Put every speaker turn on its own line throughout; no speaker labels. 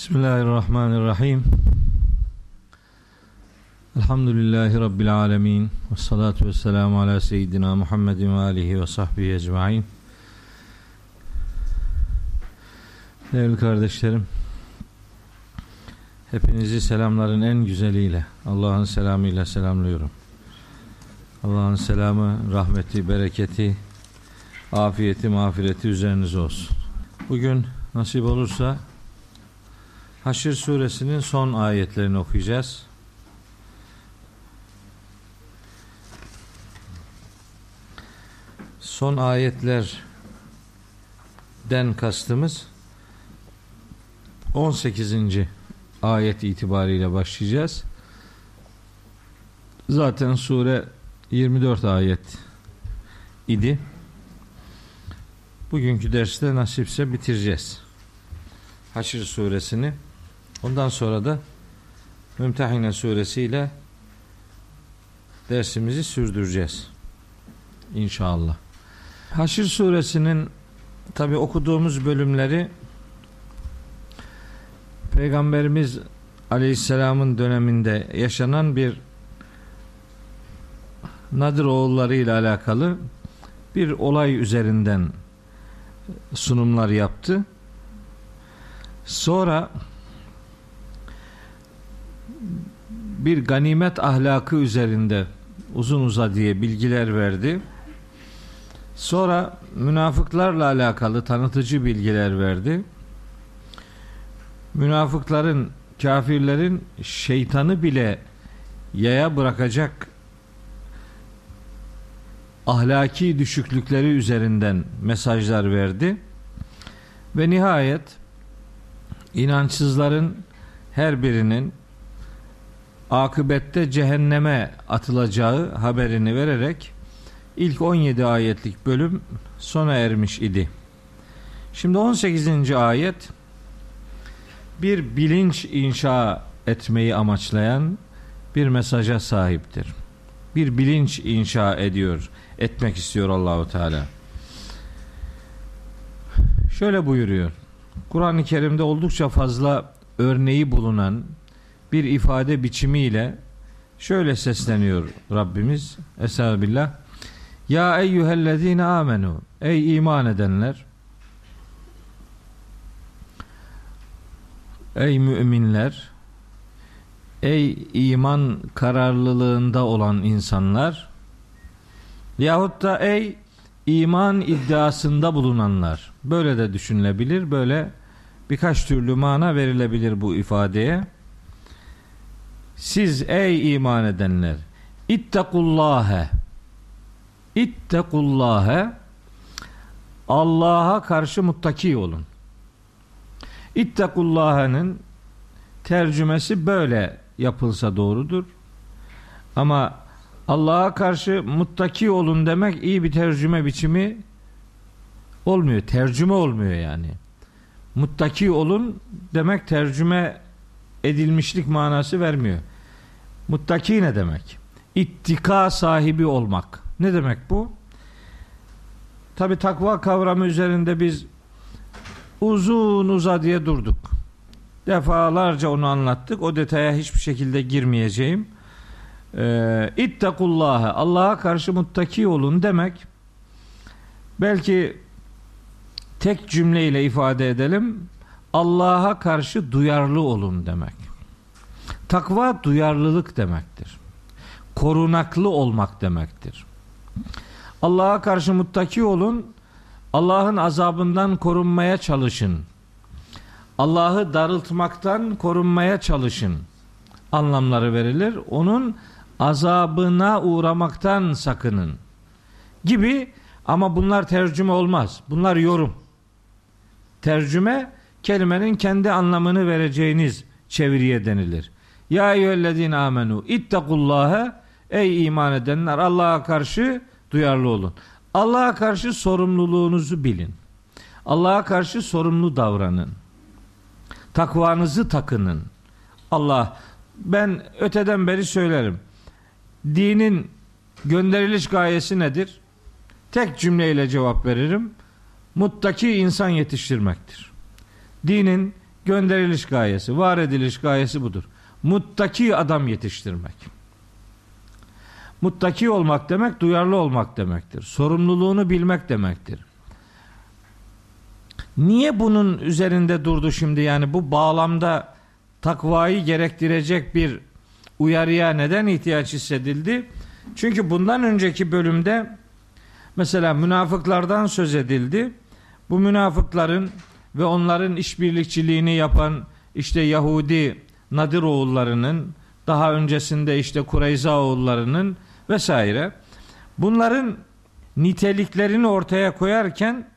Bismillahirrahmanirrahim. Elhamdülillahi Rabbil alemin. Ve salatu ve selamu ala seyyidina Muhammedin ve alihi ve sahbihi ecma'in. Değerli kardeşlerim, hepinizi selamların en güzeliyle, Allah'ın selamıyla selamlıyorum. Allah'ın selamı, rahmeti, bereketi, afiyeti, mağfireti üzerinize olsun. Bugün nasip olursa Haşr suresinin son ayetlerini okuyacağız. Son ayetlerden kastımız 18. ayet itibariyle başlayacağız. Zaten sure 24 ayet idi. Bugünkü derste nasipse bitireceğiz. Haşr suresini. Ondan sonra da Mümtehine suresiyle dersimizi sürdüreceğiz. İnşallah. Haşr suresinin tabi okuduğumuz bölümleri Peygamberimiz Aleyhisselam'ın döneminde yaşanan bir Nadir oğulları ile alakalı bir olay üzerinden sunumlar yaptı. Sonra bir ganimet ahlakı üzerinde uzun uza diye bilgiler verdi. Sonra münafıklarla alakalı tanıtıcı bilgiler verdi. Münafıkların, kafirlerin şeytanı bile yaya bırakacak ahlaki düşüklükleri üzerinden mesajlar verdi. Ve nihayet inançsızların her birinin akıbette cehenneme atılacağı haberini vererek ilk 17 ayetlik bölüm sona ermiş idi. Şimdi 18. ayet bir bilinç inşa etmeyi amaçlayan bir mesaja sahiptir. Bir bilinç inşa ediyor, etmek istiyor Allahu Teala. Şöyle buyuruyor. Kur'an-ı Kerim'de oldukça fazla örneği bulunan bir ifade biçimiyle şöyle sesleniyor Rabbimiz. Estağfirullah. Ya eyyühellezine amenu. Ey iman edenler. Ey müminler. Ey iman kararlılığında olan insanlar. Yahut da ey iman iddiasında bulunanlar. Böyle de düşünülebilir. Böyle birkaç türlü mana verilebilir bu ifadeye. Siz ey iman edenler ittekullâhe ittekullâhe Allah'a karşı muttaki olun. İttekullâhe'nin tercümesi böyle yapılsa doğrudur. Ama Allah'a karşı muttaki olun demek iyi bir tercüme biçimi olmuyor. Tercüme olmuyor yani. Muttaki olun demek tercüme edilmişlik manası vermiyor. Muttaki ne demek? İttika sahibi olmak. Ne demek bu? Tabi takva kavramı üzerinde biz uzun uza diye durduk. Defalarca onu anlattık. O detaya hiçbir şekilde girmeyeceğim. Ee, İttekullâhe Allah'a karşı muttaki olun demek belki tek cümleyle ifade edelim. Allah'a karşı duyarlı olun demek. Takva duyarlılık demektir. Korunaklı olmak demektir. Allah'a karşı muttaki olun. Allah'ın azabından korunmaya çalışın. Allah'ı darıltmaktan korunmaya çalışın. Anlamları verilir. Onun azabına uğramaktan sakının. Gibi ama bunlar tercüme olmaz. Bunlar yorum. Tercüme kelimenin kendi anlamını vereceğiniz çeviriye denilir. Ya eyyühellezine amenu ittekullâhe ey iman edenler Allah'a karşı duyarlı olun. Allah'a karşı sorumluluğunuzu bilin. Allah'a karşı sorumlu davranın. Takvanızı takının. Allah ben öteden beri söylerim. Dinin gönderiliş gayesi nedir? Tek cümleyle cevap veririm. Muttaki insan yetiştirmektir. Dinin gönderiliş gayesi, var ediliş gayesi budur. Muttaki adam yetiştirmek. Muttaki olmak demek duyarlı olmak demektir. Sorumluluğunu bilmek demektir. Niye bunun üzerinde durdu şimdi yani bu bağlamda takvayı gerektirecek bir uyarıya neden ihtiyaç hissedildi? Çünkü bundan önceki bölümde mesela münafıklardan söz edildi. Bu münafıkların ve onların işbirlikçiliğini yapan işte Yahudi Nadir oğullarının daha öncesinde işte Kureyza oğullarının vesaire bunların niteliklerini ortaya koyarken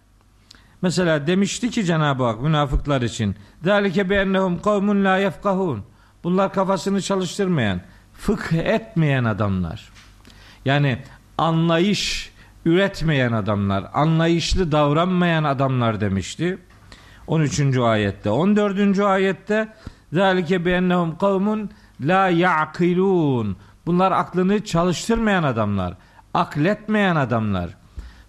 mesela demişti ki Cenab-ı Hak münafıklar için bi ennehum kavmun la yefkahun Bunlar kafasını çalıştırmayan, fıkh etmeyen adamlar. Yani anlayış üretmeyen adamlar, anlayışlı davranmayan adamlar demişti. 13. ayette. 14. ayette Zalike bi ennehum kavmun la ya'kilun. Bunlar aklını çalıştırmayan adamlar, akletmeyen adamlar.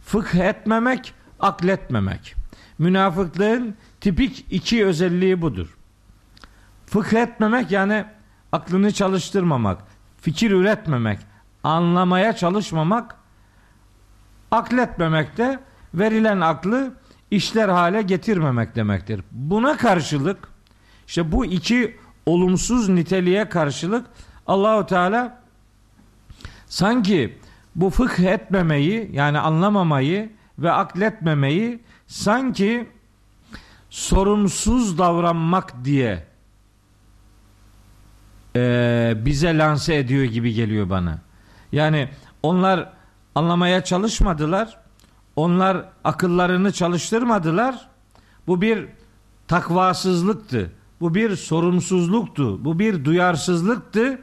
Fıkh etmemek, akletmemek. Münafıklığın tipik iki özelliği budur. Fıkh etmemek yani aklını çalıştırmamak, fikir üretmemek, anlamaya çalışmamak, akletmemek de verilen aklı işler hale getirmemek demektir. Buna karşılık işte bu iki olumsuz niteliğe karşılık Allahu Teala sanki bu fıkh etmemeyi yani anlamamayı ve akletmemeyi sanki sorumsuz davranmak diye e, bize lanse ediyor gibi geliyor bana. Yani onlar anlamaya çalışmadılar. Onlar akıllarını çalıştırmadılar. Bu bir takvasızlıktı. Bu bir sorumsuzluktu. Bu bir duyarsızlıktı.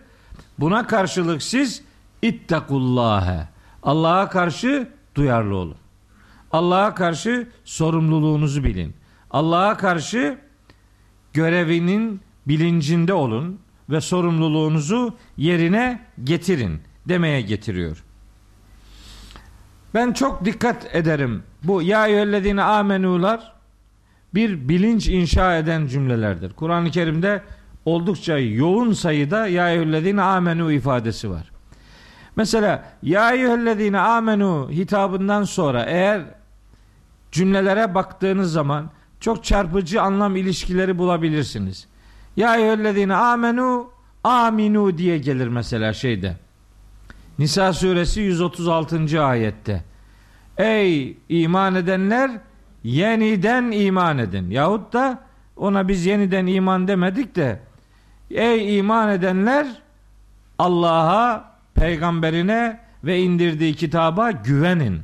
Buna karşılık siz ittakullâhe. Allah'a karşı duyarlı olun. Allah'a karşı sorumluluğunuzu bilin. Allah'a karşı görevinin bilincinde olun ve sorumluluğunuzu yerine getirin demeye getiriyor. Ben çok dikkat ederim. Bu ya eyyühellezine amenular bir bilinç inşa eden cümlelerdir. Kur'an-ı Kerim'de oldukça yoğun sayıda ya eyyühellezine amenu ifadesi var. Mesela ya eyyühellezine amenu hitabından sonra eğer cümlelere baktığınız zaman çok çarpıcı anlam ilişkileri bulabilirsiniz. Ya eyyühellezine amenu aminu diye gelir mesela şeyde. Nisa suresi 136. ayette. Ey iman edenler yeniden iman edin. Yahut da ona biz yeniden iman demedik de ey iman edenler Allah'a, peygamberine ve indirdiği kitaba güvenin.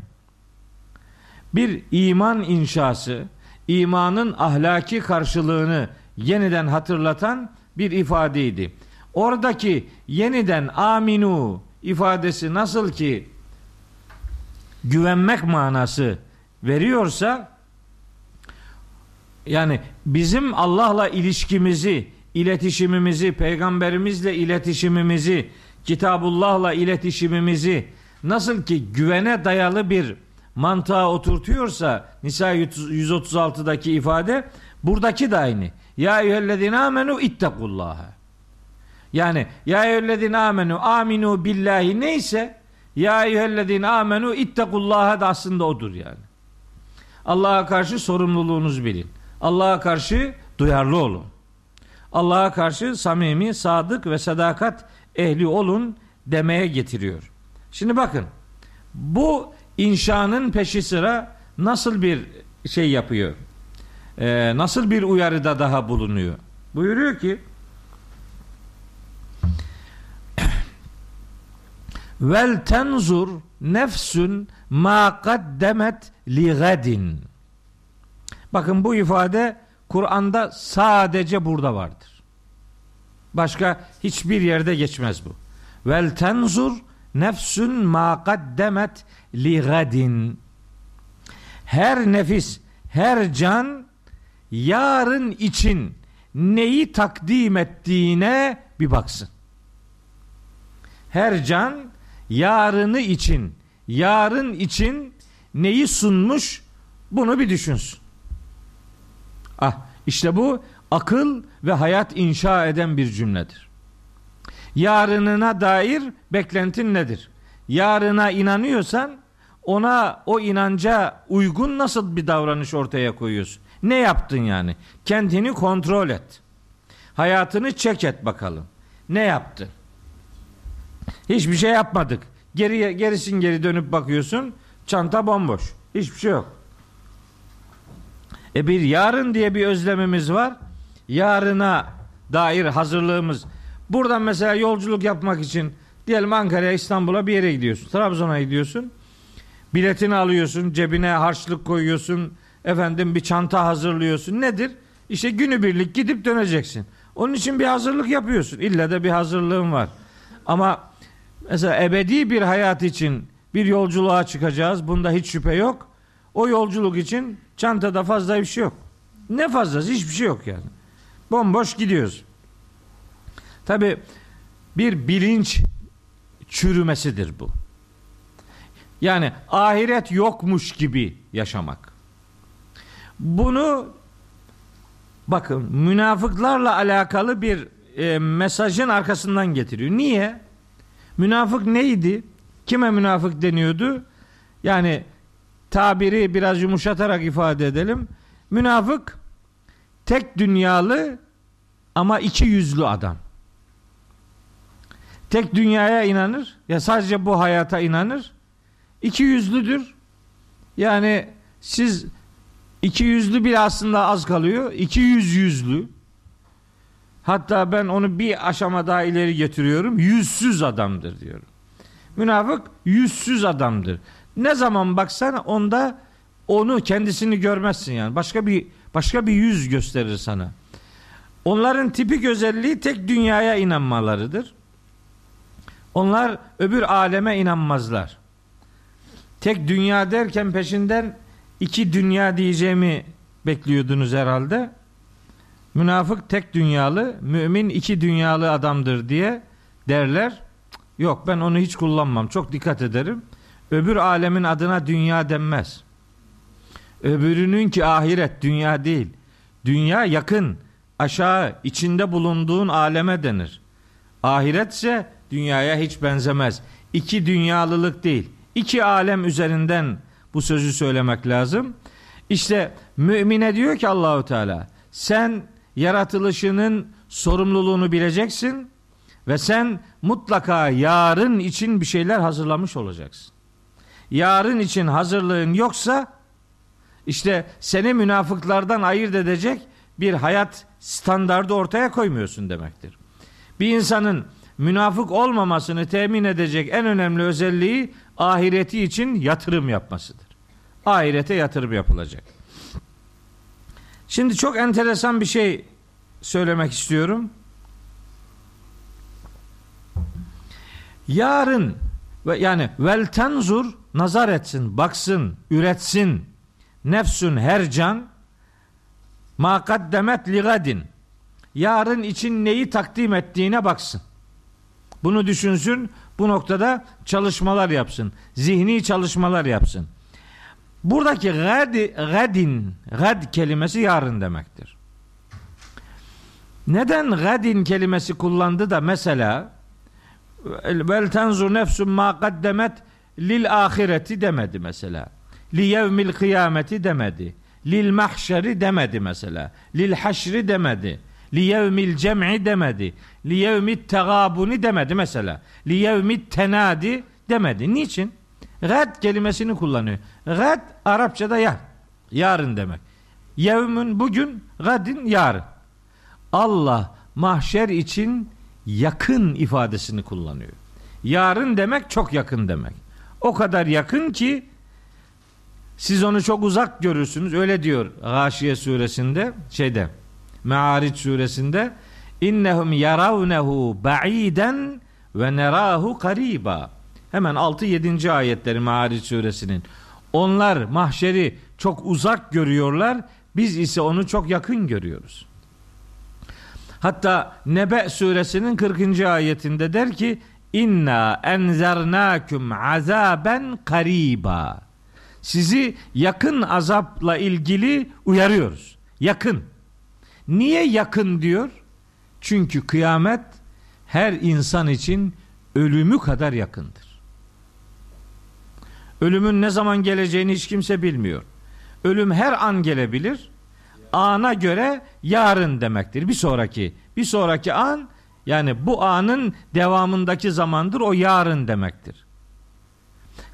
Bir iman inşası, imanın ahlaki karşılığını yeniden hatırlatan bir ifadeydi. Oradaki yeniden aminu ifadesi nasıl ki güvenmek manası veriyorsa yani bizim Allah'la ilişkimizi, iletişimimizi, peygamberimizle iletişimimizi, Kitabullah'la iletişimimizi nasıl ki güvene dayalı bir mantığa oturtuyorsa Nisa 136'daki ifade buradaki de aynı. Ya eyyühellezine amenu ittakullaha. Yani ya eyyühellezine amenu aminu billahi neyse ya eyyühellezine amenu ittakullaha da aslında odur yani. Allah'a karşı sorumluluğunuzu bilin. Allah'a karşı duyarlı olun. Allah'a karşı samimi, sadık ve sadakat ehli olun demeye getiriyor. Şimdi bakın bu inşanın peşi sıra nasıl bir şey yapıyor? Ee, nasıl bir uyarıda daha bulunuyor? Buyuruyor ki Vel tenzur nefsün ma kaddemet li gadin. Bakın bu ifade Kur'an'da sadece burada vardır. Başka hiçbir yerde geçmez bu. Vel tenzur nefsün ma kaddemet li gadin. Her nefis, her can yarın için neyi takdim ettiğine bir baksın. Her can yarını için, yarın için neyi sunmuş bunu bir düşünsün. Ah işte bu akıl ve hayat inşa eden bir cümledir. Yarınına dair beklentin nedir? Yarına inanıyorsan ona o inanca uygun nasıl bir davranış ortaya koyuyorsun? Ne yaptın yani? Kendini kontrol et. Hayatını çek et bakalım. Ne yaptın? Hiçbir şey yapmadık. Geriye gerisin geri dönüp bakıyorsun. Çanta bomboş. Hiçbir şey yok. E bir yarın diye bir özlemimiz var. Yarına dair hazırlığımız. Buradan mesela yolculuk yapmak için diyelim Ankara'ya İstanbul'a bir yere gidiyorsun. Trabzon'a gidiyorsun. Biletini alıyorsun, cebine harçlık koyuyorsun. Efendim bir çanta hazırlıyorsun. Nedir? İşte günübirlik gidip döneceksin. Onun için bir hazırlık yapıyorsun. İlla da bir hazırlığın var. Ama mesela ebedi bir hayat için bir yolculuğa çıkacağız. Bunda hiç şüphe yok. O yolculuk için çantada fazla bir şey yok. Ne fazlası? Hiçbir şey yok yani. Bomboş gidiyoruz. Tabi bir bilinç çürümesidir bu. Yani ahiret yokmuş gibi yaşamak. Bunu bakın münafıklarla alakalı bir e, mesajın arkasından getiriyor. Niye? Münafık neydi? Kime münafık deniyordu? Yani tabiri biraz yumuşatarak ifade edelim. Münafık tek dünyalı ama iki yüzlü adam. Tek dünyaya inanır ya sadece bu hayata inanır. İki yüzlüdür. Yani siz iki yüzlü bir aslında az kalıyor. İki yüz yüzlü. Hatta ben onu bir aşama daha ileri getiriyorum. Yüzsüz adamdır diyorum. Münafık yüzsüz adamdır. Ne zaman baksan onda onu kendisini görmezsin yani. Başka bir başka bir yüz gösterir sana. Onların tipik özelliği tek dünyaya inanmalarıdır. Onlar öbür aleme inanmazlar. Tek dünya derken peşinden iki dünya diyeceğimi bekliyordunuz herhalde. Münafık tek dünyalı, mümin iki dünyalı adamdır diye derler. Yok ben onu hiç kullanmam. Çok dikkat ederim. Öbür alemin adına dünya denmez. Öbürünün ki ahiret dünya değil. Dünya yakın, aşağı, içinde bulunduğun aleme denir. Ahiret ise dünyaya hiç benzemez. İki dünyalılık değil. İki alem üzerinden bu sözü söylemek lazım. İşte mümine diyor ki Allahu Teala sen yaratılışının sorumluluğunu bileceksin ve sen mutlaka yarın için bir şeyler hazırlamış olacaksın. Yarın için hazırlığın yoksa işte seni münafıklardan ayırt edecek bir hayat standardı ortaya koymuyorsun demektir. Bir insanın münafık olmamasını temin edecek en önemli özelliği ahireti için yatırım yapmasıdır. Ahirete yatırım yapılacak. Şimdi çok enteresan bir şey söylemek istiyorum. Yarın yani vel tenzur nazar etsin, baksın, üretsin. Nefsün her can ma kaddemet ligadin. Yarın için neyi takdim ettiğine baksın. Bunu düşünsün, bu noktada çalışmalar yapsın. Zihni çalışmalar yapsın. Buradaki gadi, gadin, gad kelimesi yarın demektir. Neden gadin kelimesi kullandı da mesela vel tenzur nefsun ma kaddemet lil ahireti demedi mesela. Li yevmil kıyameti demedi. Lil mahşeri demedi mesela. Lil haşri demedi. Li yevmil cem'i demedi. Li yevmit tegabuni demedi mesela. Li yevmit tenadi demedi. Niçin? Gad kelimesini kullanıyor. Gad Arapçada yar. Yarın demek. Yevmün bugün, gadin yarın. Allah mahşer için yakın ifadesini kullanıyor. Yarın demek çok yakın demek. O kadar yakın ki siz onu çok uzak görürsünüz. Öyle diyor Gâşiye suresinde şeyde Me'ariç suresinde innehum yaravnehu ba'iden ve nerahu kariba. Hemen 6 7. ayetleri Me'ariç suresinin. Onlar mahşeri çok uzak görüyorlar. Biz ise onu çok yakın görüyoruz. Hatta Nebe suresinin 40. ayetinde der ki İnna enzernâküm azaben kariba. Sizi yakın azapla ilgili uyarıyoruz. Yakın. Niye yakın diyor? Çünkü kıyamet her insan için ölümü kadar yakındır. Ölümün ne zaman geleceğini hiç kimse bilmiyor. Ölüm her an gelebilir. Ana göre yarın demektir. Bir sonraki, bir sonraki an yani bu anın devamındaki zamandır o yarın demektir.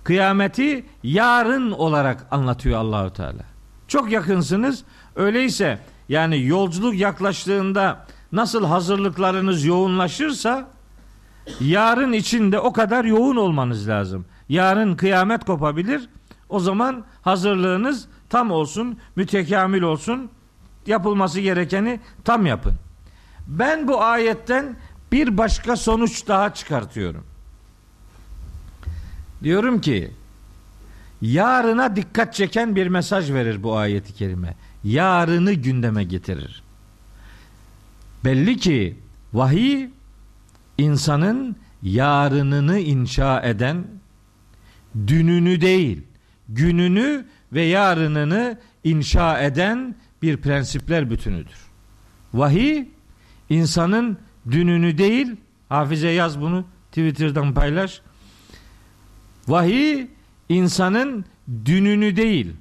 Kıyameti yarın olarak anlatıyor Allahu Teala. Çok yakınsınız. Öyleyse yani yolculuk yaklaştığında nasıl hazırlıklarınız yoğunlaşırsa yarın içinde o kadar yoğun olmanız lazım. Yarın kıyamet kopabilir. O zaman hazırlığınız tam olsun, mütekamil olsun. Yapılması gerekeni tam yapın. Ben bu ayetten bir başka sonuç daha çıkartıyorum. Diyorum ki yarına dikkat çeken bir mesaj verir bu ayeti kerime. Yarını gündeme getirir. Belli ki vahiy insanın yarınını inşa eden dününü değil, gününü ve yarınını inşa eden bir prensipler bütünüdür. Vahiy insanın dününü değil, hafize yaz bunu, Twitter'dan paylaş. Vahiy insanın dününü değil,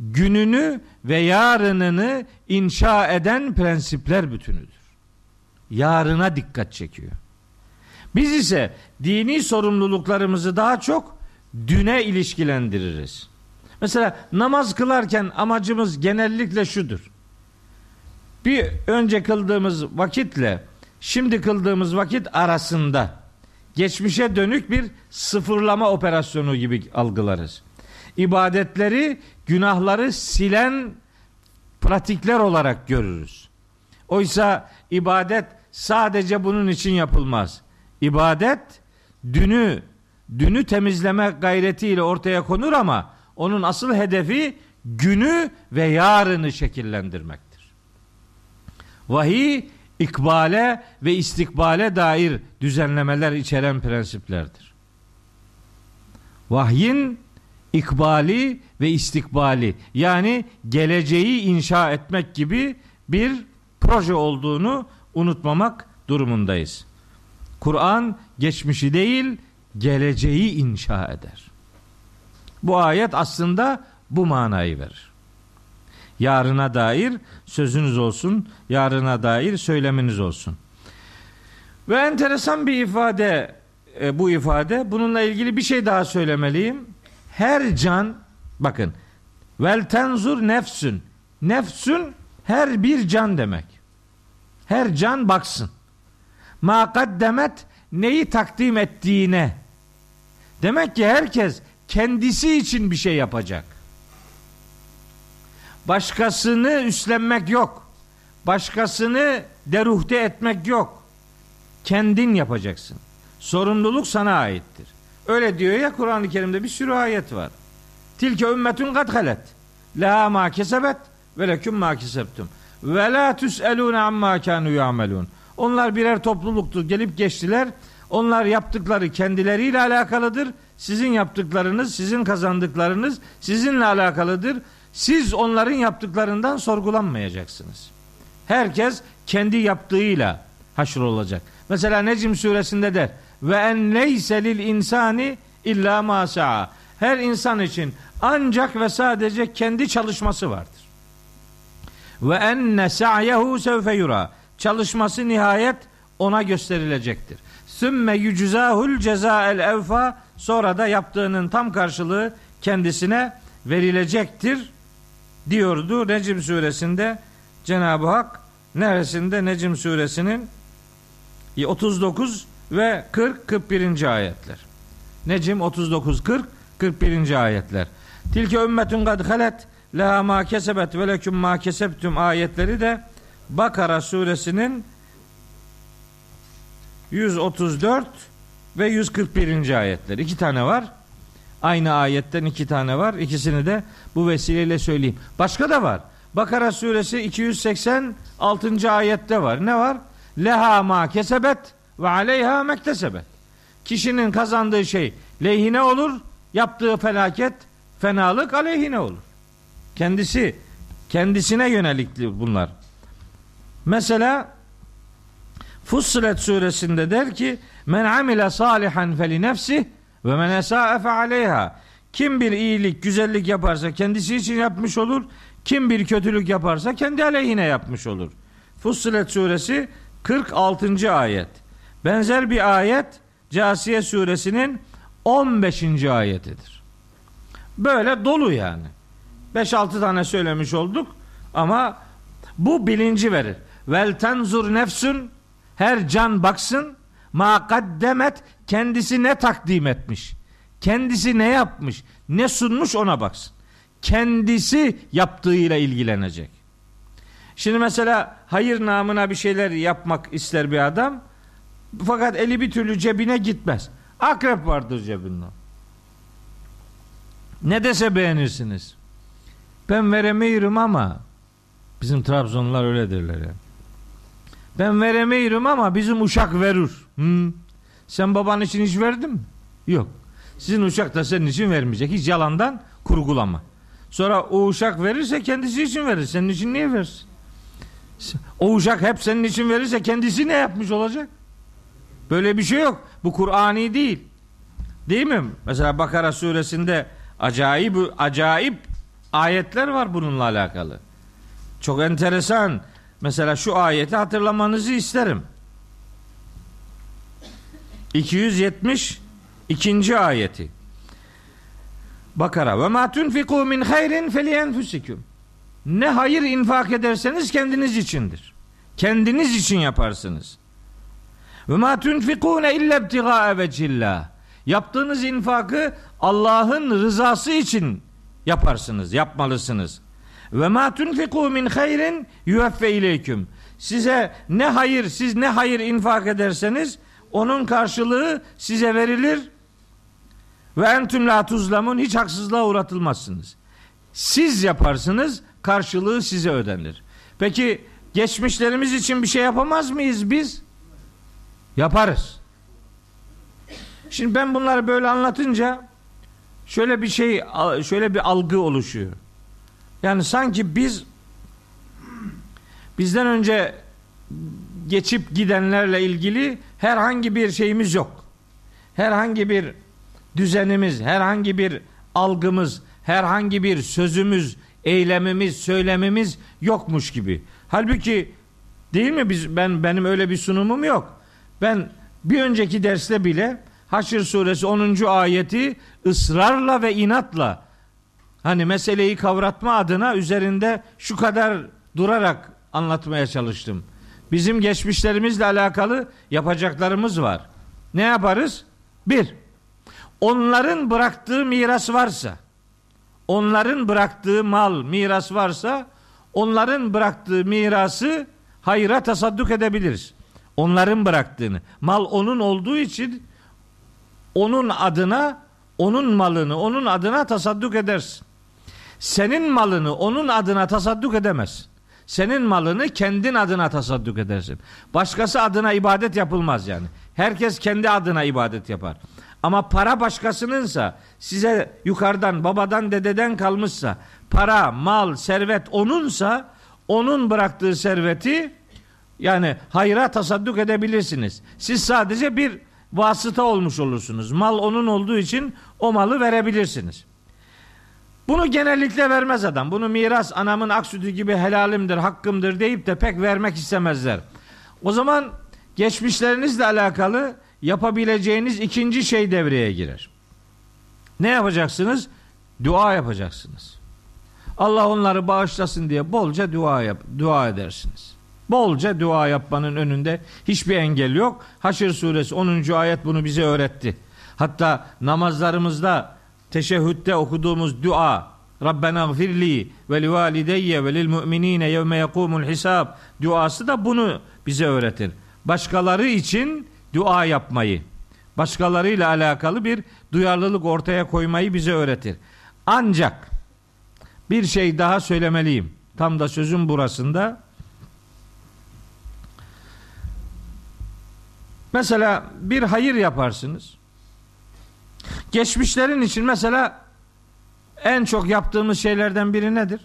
gününü ve yarınını inşa eden prensipler bütünüdür. Yarına dikkat çekiyor. Biz ise dini sorumluluklarımızı daha çok düne ilişkilendiririz. Mesela namaz kılarken amacımız genellikle şudur. Bir önce kıldığımız vakitle şimdi kıldığımız vakit arasında geçmişe dönük bir sıfırlama operasyonu gibi algılarız. İbadetleri, günahları silen pratikler olarak görürüz. Oysa ibadet sadece bunun için yapılmaz. İbadet dünü dünü temizleme gayretiyle ortaya konur ama onun asıl hedefi günü ve yarını şekillendirmektir. Vahiy ikbale ve istikbale dair düzenlemeler içeren prensiplerdir. Vahyin ikbali ve istikbali yani geleceği inşa etmek gibi bir proje olduğunu unutmamak durumundayız. Kur'an geçmişi değil geleceği inşa eder. Bu ayet aslında bu manayı verir. Yarına dair sözünüz olsun, yarına dair söyleminiz olsun. Ve enteresan bir ifade e, bu ifade. Bununla ilgili bir şey daha söylemeliyim. Her can bakın vel tenzur nefsün. Nefsün her bir can demek. Her can baksın. Ma kaddemet neyi takdim ettiğine. Demek ki herkes kendisi için bir şey yapacak. Başkasını üstlenmek yok. Başkasını deruhte etmek yok. Kendin yapacaksın. Sorumluluk sana aittir. Öyle diyor ya Kur'an-ı Kerim'de bir sürü ayet var. Tilke ümmetun kad halet. Leha ma kesebet ve leküm ma kesebtum. Ve la tüselûne amma kânû ya'melûn. Onlar birer topluluktu. Gelip geçtiler. Onlar yaptıkları kendileriyle alakalıdır. Sizin yaptıklarınız, sizin kazandıklarınız sizinle alakalıdır. Siz onların yaptıklarından sorgulanmayacaksınız. Herkes kendi yaptığıyla haşr olacak. Mesela Necm suresinde der ve en leyse lil insani illa ma. Her insan için ancak ve sadece kendi çalışması vardır. Ve enne sa'yehu sevfe yura. Çalışması nihayet ona gösterilecektir. Sümme yüczahul cezael evfa sonra da yaptığının tam karşılığı kendisine verilecektir diyordu Necm suresinde Cenab-ı Hak neresinde Necm suresinin 39 ve 40 41. ayetler. Necm 39 40 41. ayetler. Tilke ümmetun kad halet leha ma kesebet ve leküm ma kesebtum ayetleri de Bakara suresinin 134 ve 141. ayetler. İki tane var. Aynı ayetten iki tane var. İkisini de bu vesileyle söyleyeyim. Başka da var. Bakara suresi 286. ayette var. Ne var? Leha ma kesebet ve aleyha mektesebet. Kişinin kazandığı şey lehine olur, yaptığı felaket, fenalık aleyhine olur. Kendisi kendisine yönelikli bunlar. Mesela Fussilet suresinde der ki men amile salihan feli nefsi ve men esa'e aleyha. Kim bir iyilik, güzellik yaparsa kendisi için yapmış olur. Kim bir kötülük yaparsa kendi aleyhine yapmış olur. Fussilet suresi 46. ayet. Benzer bir ayet Casiye suresinin 15. ayetidir. Böyle dolu yani. 5-6 tane söylemiş olduk ama bu bilinci verir. Vel tenzur nefsün her can baksın ma kaddemet kendisi ne takdim etmiş. Kendisi ne yapmış, ne sunmuş ona baksın. Kendisi yaptığıyla ilgilenecek. Şimdi mesela hayır namına bir şeyler yapmak ister bir adam. Fakat eli bir türlü cebine gitmez. Akrep vardır cebinde. Ne dese beğenirsiniz. Ben veremiyorum ama bizim Trabzonlular öyle derler ya. Ben veremiyorum ama bizim uşak verir. Hmm. Sen baban için hiç verdin mi? Yok. Sizin uşak da senin için vermeyecek. Hiç yalandan kurgulama. Sonra o uşak verirse kendisi için verir. Senin için niye versin? O uşak hep senin için verirse kendisi ne yapmış olacak? Böyle bir şey yok. Bu Kur'ani değil. Değil mi? Mesela Bakara suresinde acayip acayip ayetler var bununla alakalı. Çok enteresan. Mesela şu ayeti hatırlamanızı isterim. 270 ikinci ayeti. Bakara ve ma tunfiku min hayrin feliyenfusikum. Ne hayır infak ederseniz kendiniz içindir. Kendiniz için yaparsınız. Ve ma tunfikune illa ibtigaa vecillah. Yaptığınız infakı Allah'ın rızası için yaparsınız, yapmalısınız. Ve ma tunfiku min hayrin yuveffe ileyküm. Size ne hayır, siz ne hayır infak ederseniz onun karşılığı size verilir. Ve entüm la tuzlamun hiç haksızlığa uğratılmazsınız. Siz yaparsınız, karşılığı size ödenir. Peki geçmişlerimiz için bir şey yapamaz mıyız biz? Yaparız. Şimdi ben bunları böyle anlatınca şöyle bir şey şöyle bir algı oluşuyor. Yani sanki biz bizden önce geçip gidenlerle ilgili herhangi bir şeyimiz yok. Herhangi bir düzenimiz, herhangi bir algımız, herhangi bir sözümüz, eylemimiz, söylemimiz yokmuş gibi. Halbuki değil mi biz ben benim öyle bir sunumum yok. Ben bir önceki derste bile Haşr suresi 10. ayeti ısrarla ve inatla hani meseleyi kavratma adına üzerinde şu kadar durarak anlatmaya çalıştım. Bizim geçmişlerimizle alakalı yapacaklarımız var. Ne yaparız? Bir, onların bıraktığı miras varsa, onların bıraktığı mal, miras varsa, onların bıraktığı mirası hayra tasadduk edebiliriz. Onların bıraktığını. Mal onun olduğu için onun adına, onun malını onun adına tasadduk edersin. Senin malını onun adına tasadduk edemez. Senin malını kendin adına tasadduk edersin. Başkası adına ibadet yapılmaz yani. Herkes kendi adına ibadet yapar. Ama para başkasınınsa, size yukarıdan, babadan, dededen kalmışsa, para, mal, servet onunsa, onun bıraktığı serveti yani hayra tasadduk edebilirsiniz. Siz sadece bir vasıta olmuş olursunuz. Mal onun olduğu için o malı verebilirsiniz. Bunu genellikle vermez adam. Bunu miras anamın ak sütü gibi helalimdir, hakkımdır deyip de pek vermek istemezler. O zaman geçmişlerinizle alakalı yapabileceğiniz ikinci şey devreye girer. Ne yapacaksınız? Dua yapacaksınız. Allah onları bağışlasın diye bolca dua yap, dua edersiniz. Bolca dua yapmanın önünde hiçbir engel yok. Haşr suresi 10. ayet bunu bize öğretti. Hatta namazlarımızda teşehhütte okuduğumuz dua Rabbena gfirli ve li valideyye ve lil mu'minine yevme yekumul hisab duası da bunu bize öğretir. Başkaları için dua yapmayı, başkalarıyla alakalı bir duyarlılık ortaya koymayı bize öğretir. Ancak bir şey daha söylemeliyim. Tam da sözün burasında. Mesela bir hayır yaparsınız. Geçmişlerin için mesela en çok yaptığımız şeylerden biri nedir?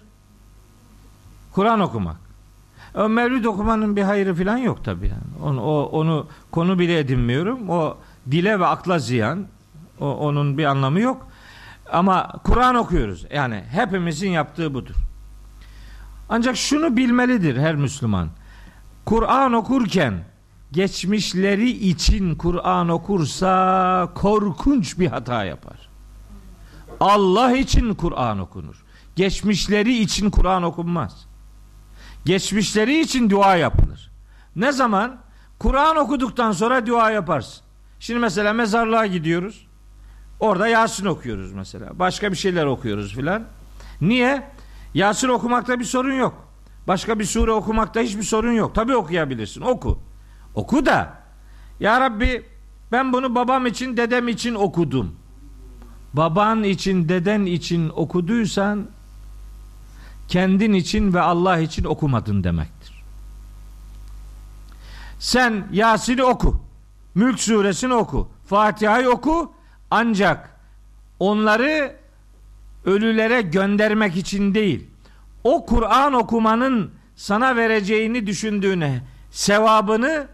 Kur'an okumak. O mevlid okumanın bir hayrı falan yok tabii yani. Onu, o, onu konu bile edinmiyorum. O dile ve akla ziyan. O, onun bir anlamı yok. Ama Kur'an okuyoruz. Yani hepimizin yaptığı budur. Ancak şunu bilmelidir her Müslüman. Kur'an okurken geçmişleri için Kur'an okursa korkunç bir hata yapar. Allah için Kur'an okunur. Geçmişleri için Kur'an okunmaz. Geçmişleri için dua yapılır. Ne zaman? Kur'an okuduktan sonra dua yaparsın. Şimdi mesela mezarlığa gidiyoruz. Orada Yasin okuyoruz mesela. Başka bir şeyler okuyoruz filan. Niye? Yasin okumakta bir sorun yok. Başka bir sure okumakta hiçbir sorun yok. Tabi okuyabilirsin. Oku. Oku da Ya Rabbi ben bunu babam için dedem için okudum. Baban için deden için okuduysan kendin için ve Allah için okumadın demektir. Sen Yasin'i oku. Mülk suresini oku. Fatiha'yı oku. Ancak onları ölülere göndermek için değil. O Kur'an okumanın sana vereceğini düşündüğüne sevabını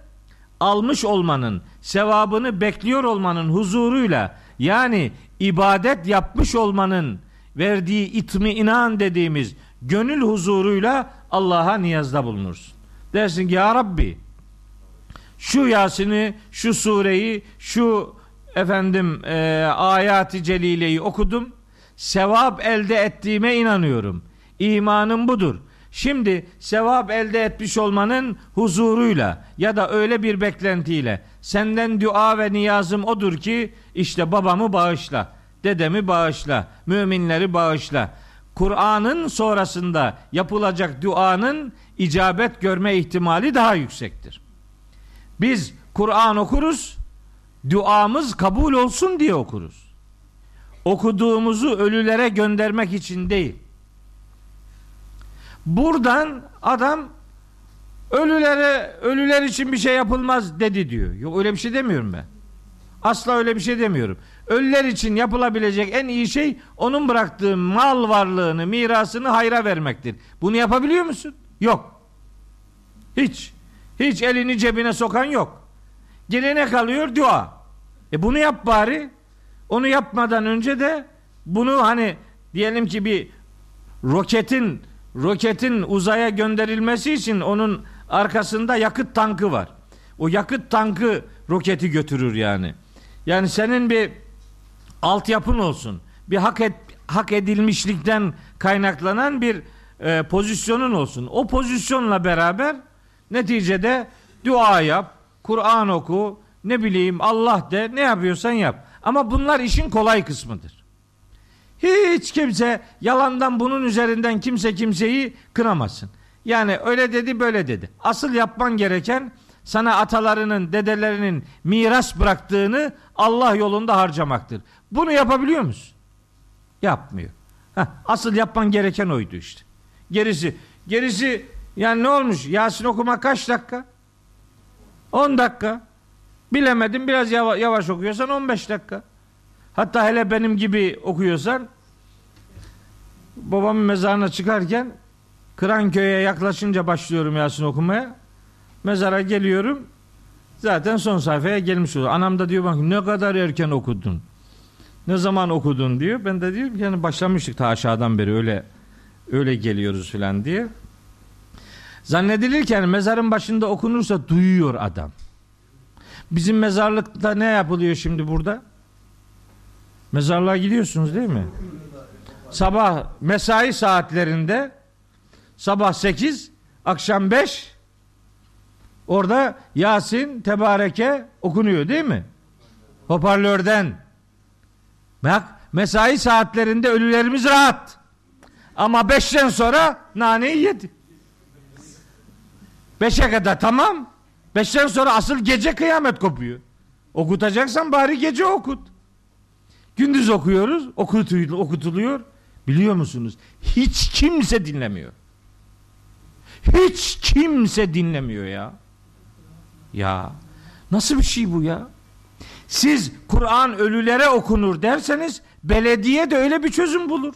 almış olmanın, sevabını bekliyor olmanın huzuruyla yani ibadet yapmış olmanın verdiği itmi inan dediğimiz gönül huzuruyla Allah'a niyazda bulunursun. Dersin ki ya Rabbi şu Yasin'i, şu sureyi, şu efendim e, ayati celileyi okudum. Sevap elde ettiğime inanıyorum. İmanım budur. Şimdi sevap elde etmiş olmanın huzuruyla ya da öyle bir beklentiyle senden dua ve niyazım odur ki işte babamı bağışla, dedemi bağışla, müminleri bağışla. Kur'an'ın sonrasında yapılacak duanın icabet görme ihtimali daha yüksektir. Biz Kur'an okuruz, duamız kabul olsun diye okuruz. Okuduğumuzu ölülere göndermek için değil. Buradan adam ölülere ölüler için bir şey yapılmaz dedi diyor. Yok öyle bir şey demiyorum ben. Asla öyle bir şey demiyorum. Ölüler için yapılabilecek en iyi şey onun bıraktığı mal varlığını, mirasını hayra vermektir. Bunu yapabiliyor musun? Yok. Hiç. Hiç elini cebine sokan yok. Gelene kalıyor dua. E bunu yap bari. Onu yapmadan önce de bunu hani diyelim ki bir roketin roketin uzaya gönderilmesi için onun arkasında yakıt tankı var. O yakıt tankı roketi götürür yani. Yani senin bir altyapın olsun. Bir hak et, hak edilmişlikten kaynaklanan bir e, pozisyonun olsun. O pozisyonla beraber neticede dua yap, Kur'an oku, ne bileyim Allah de, ne yapıyorsan yap. Ama bunlar işin kolay kısmıdır. Hiç kimse yalandan bunun üzerinden kimse kimseyi kınamasın. Yani öyle dedi böyle dedi. Asıl yapman gereken sana atalarının, dedelerinin miras bıraktığını Allah yolunda harcamaktır. Bunu yapabiliyor musun? Yapmıyor. Heh, asıl yapman gereken oydu işte. Gerisi, gerisi yani ne olmuş? Yasin okuma kaç dakika? 10 dakika. Bilemedim biraz yavaş, yavaş okuyorsan 15 dakika. Hatta hele benim gibi okuyorsan babamın mezarına çıkarken Kıranköy'e yaklaşınca başlıyorum Yasin okumaya. Mezara geliyorum. Zaten son sayfaya gelmiş oluyor. Anam da diyor bak ne kadar erken okudun. Ne zaman okudun diyor. Ben de diyorum ki yani başlamıştık ta aşağıdan beri öyle öyle geliyoruz filan diye. Zannedilirken mezarın başında okunursa duyuyor adam. Bizim mezarlıkta ne yapılıyor şimdi burada? Mezarlığa gidiyorsunuz değil mi? Sabah mesai saatlerinde sabah 8, akşam 5 orada Yasin, Tebareke okunuyor değil mi? Hoparlörden. Bak mesai saatlerinde ölülerimiz rahat. Ama 5'ten sonra naneyi yedi. 5'e kadar tamam. Beşten sonra asıl gece kıyamet kopuyor. Okutacaksan bari gece okut. Gündüz okuyoruz, okutuluyor. Biliyor musunuz? Hiç kimse dinlemiyor. Hiç kimse dinlemiyor ya. Ya nasıl bir şey bu ya? Siz Kur'an ölülere okunur derseniz belediye de öyle bir çözüm bulur.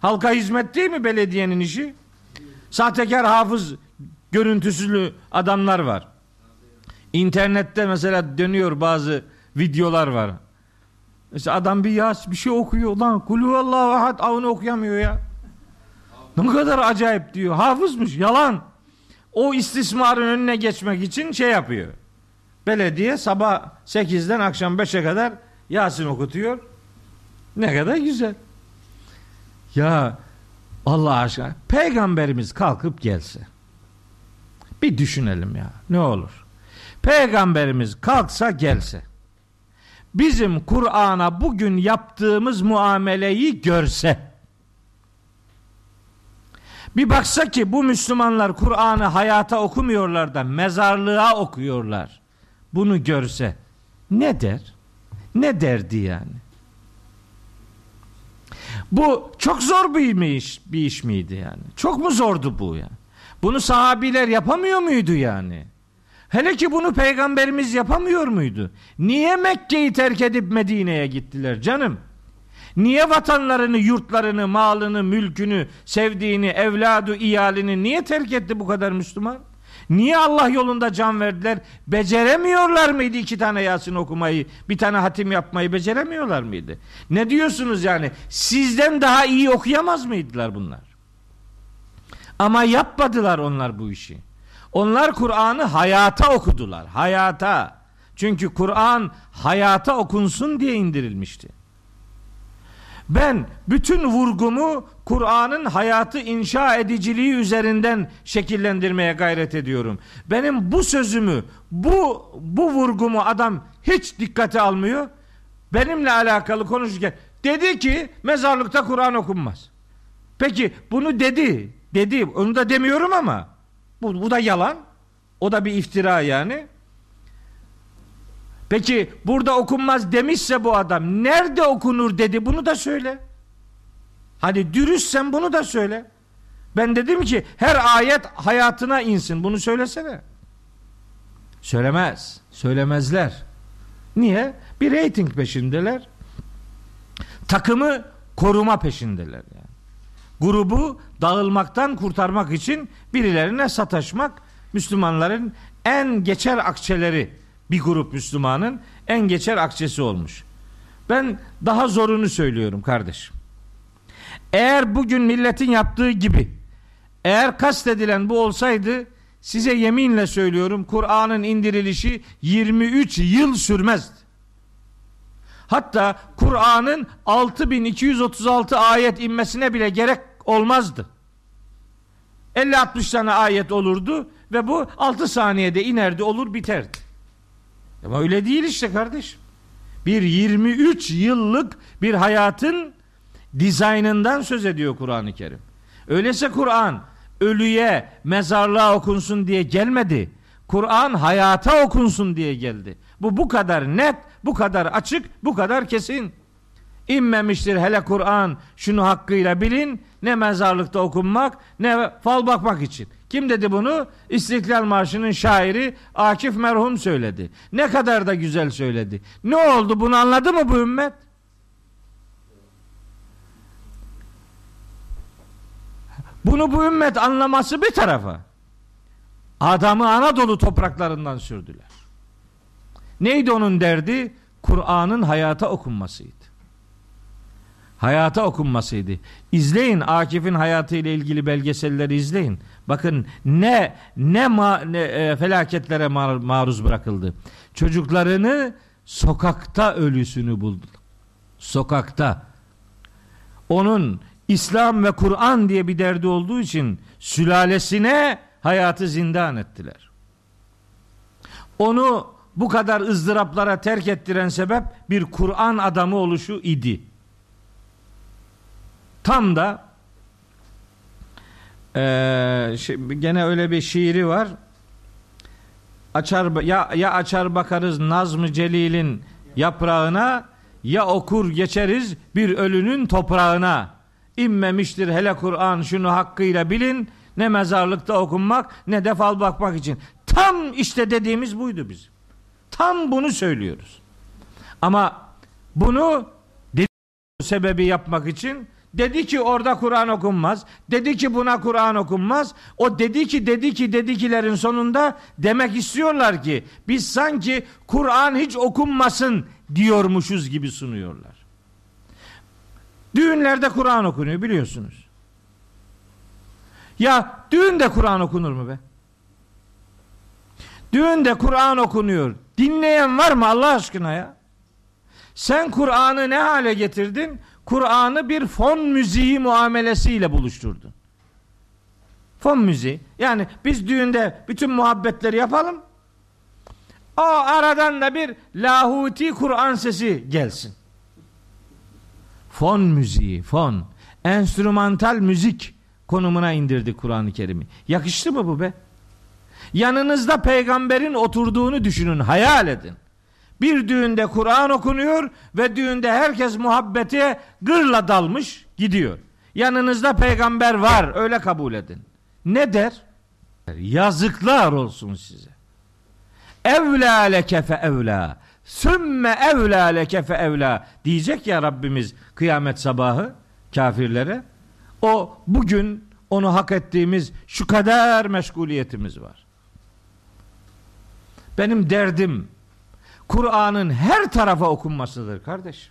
Halka hizmet değil mi belediyenin işi? Sahtekar hafız görüntüsülü adamlar var. İnternette mesela dönüyor bazı videolar var. Mesela adam bir yas bir şey okuyor lan kulü Allahu ahad onu okuyamıyor ya. Ne kadar acayip diyor. Hafızmış yalan. O istismarın önüne geçmek için şey yapıyor. Belediye sabah 8'den akşam 5'e kadar Yasin okutuyor. Ne kadar güzel. Ya Allah aşkına peygamberimiz kalkıp gelse. Bir düşünelim ya ne olur. Peygamberimiz kalksa gelse. Bizim Kur'an'a bugün yaptığımız muameleyi görse. Bir baksa ki bu Müslümanlar Kur'an'ı hayata okumuyorlar da mezarlığa okuyorlar. Bunu görse ne der? Ne derdi yani? Bu çok zor bir iş, bir iş miydi yani? Çok mu zordu bu yani? Bunu sahabiler yapamıyor muydu yani? Hele ki bunu peygamberimiz yapamıyor muydu? Niye Mekke'yi terk edip Medine'ye gittiler canım? Niye vatanlarını, yurtlarını, malını, mülkünü, sevdiğini, evladı, iyalini niye terk etti bu kadar Müslüman? Niye Allah yolunda can verdiler? Beceremiyorlar mıydı iki tane Yasin okumayı, bir tane hatim yapmayı beceremiyorlar mıydı? Ne diyorsunuz yani? Sizden daha iyi okuyamaz mıydılar bunlar? Ama yapmadılar onlar bu işi. Onlar Kur'an'ı hayata okudular. Hayata. Çünkü Kur'an hayata okunsun diye indirilmişti. Ben bütün vurgumu Kur'an'ın hayatı inşa ediciliği üzerinden şekillendirmeye gayret ediyorum. Benim bu sözümü, bu bu vurgumu adam hiç dikkate almıyor. Benimle alakalı konuşurken dedi ki mezarlıkta Kur'an okunmaz. Peki bunu dedi, dedi. Onu da demiyorum ama bu, bu da yalan. O da bir iftira yani. Peki burada okunmaz demişse bu adam nerede okunur dedi bunu da söyle. Hadi dürüstsen bunu da söyle. Ben dedim ki her ayet hayatına insin bunu söylesene. Söylemez. Söylemezler. Niye? Bir reyting peşindeler. Takımı koruma peşindeler yani. Grubu dağılmaktan kurtarmak için birilerine sataşmak Müslümanların en geçer akçeleri bir grup Müslümanın en geçer akçesi olmuş. Ben daha zorunu söylüyorum kardeşim. Eğer bugün milletin yaptığı gibi eğer kastedilen bu olsaydı size yeminle söylüyorum Kur'an'ın indirilişi 23 yıl sürmezdi. Hatta Kur'an'ın 6236 ayet inmesine bile gerek olmazdı. 50-60 tane ayet olurdu ve bu 6 saniyede inerdi olur biterdi. Ama öyle değil işte kardeş. Bir 23 yıllık bir hayatın dizaynından söz ediyor Kur'an-ı Kerim. Öyleyse Kur'an ölüye, mezarlığa okunsun diye gelmedi. Kur'an hayata okunsun diye geldi. Bu bu kadar net, bu kadar açık, bu kadar kesin. İnmemiştir hele Kur'an şunu hakkıyla bilin ne mezarlıkta okunmak ne fal bakmak için. Kim dedi bunu? İstiklal Marşı'nın şairi Akif merhum söyledi. Ne kadar da güzel söyledi. Ne oldu bunu anladı mı bu ümmet? Bunu bu ümmet anlaması bir tarafa. Adamı Anadolu topraklarından sürdüler. Neydi onun derdi? Kur'an'ın hayata okunmasıydı hayata okunmasıydı. İzleyin Akif'in hayatı ile ilgili belgeselleri izleyin. Bakın ne ne, ma, ne e, felaketlere mar, maruz bırakıldı. Çocuklarını sokakta ölüsünü buldu. Sokakta. Onun İslam ve Kur'an diye bir derdi olduğu için sülalesine hayatı zindan ettiler. Onu bu kadar ızdıraplara terk ettiren sebep bir Kur'an adamı oluşu idi. Tam da e, şey, gene öyle bir şiiri var. Açar ya ya açar bakarız Nazm Celil'in yaprağına ya okur geçeriz bir ölünün toprağına. İnmemiştir hele Kur'an şunu hakkıyla bilin. Ne mezarlıkta okunmak ne de fal bakmak için. Tam işte dediğimiz buydu bizim. Tam bunu söylüyoruz. Ama bunu sebebi yapmak için Dedi ki orada Kur'an okunmaz. Dedi ki buna Kur'an okunmaz. O dedi ki dedi ki dedikilerin sonunda demek istiyorlar ki biz sanki Kur'an hiç okunmasın diyormuşuz gibi sunuyorlar. Düğünlerde Kur'an okunuyor biliyorsunuz. Ya düğünde Kur'an okunur mu be? Düğünde Kur'an okunuyor. Dinleyen var mı Allah aşkına ya? Sen Kur'an'ı ne hale getirdin? Kur'an'ı bir fon müziği muamelesiyle buluşturdun. Fon müziği. Yani biz düğünde bütün muhabbetleri yapalım. O aradan da bir lahuti Kur'an sesi gelsin. Fon müziği, fon. Enstrümantal müzik konumuna indirdi Kur'an-ı Kerim'i. Yakıştı mı bu be? Yanınızda peygamberin oturduğunu düşünün, hayal edin. Bir düğünde Kur'an okunuyor ve düğünde herkes muhabbete gırla dalmış gidiyor. Yanınızda peygamber var öyle kabul edin. Ne der? Yazıklar olsun size. Evlâ leke fe evlâ. Sümme evlâ leke fe evlâ. Diyecek ya Rabbimiz kıyamet sabahı kafirlere. O bugün onu hak ettiğimiz şu kadar meşguliyetimiz var. Benim derdim Kur'an'ın her tarafa okunmasıdır kardeş.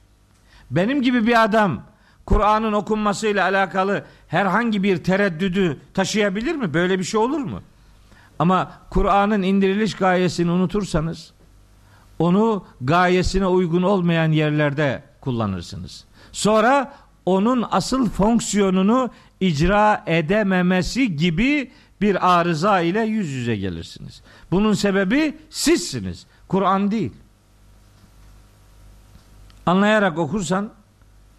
Benim gibi bir adam Kur'an'ın okunmasıyla alakalı herhangi bir tereddüdü taşıyabilir mi? Böyle bir şey olur mu? Ama Kur'an'ın indiriliş gayesini unutursanız onu gayesine uygun olmayan yerlerde kullanırsınız. Sonra onun asıl fonksiyonunu icra edememesi gibi bir arıza ile yüz yüze gelirsiniz. Bunun sebebi sizsiniz. Kur'an değil. Anlayarak okursan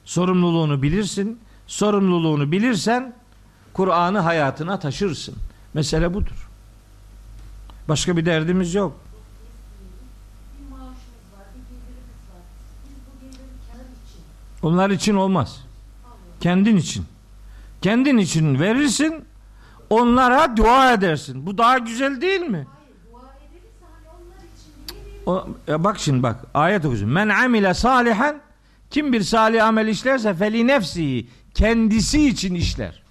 sorumluluğunu bilirsin. Sorumluluğunu bilirsen Kur'an'ı hayatına taşırsın. Mesele budur. Başka bir derdimiz yok. Onlar için olmaz. Kendin için. Kendin için verirsin. Onlara dua edersin. Bu daha güzel değil mi? O, ya bak şimdi bak ayet okuyorsun. Men amile salihan kim bir salih amel işlerse feli nefsi kendisi için işler.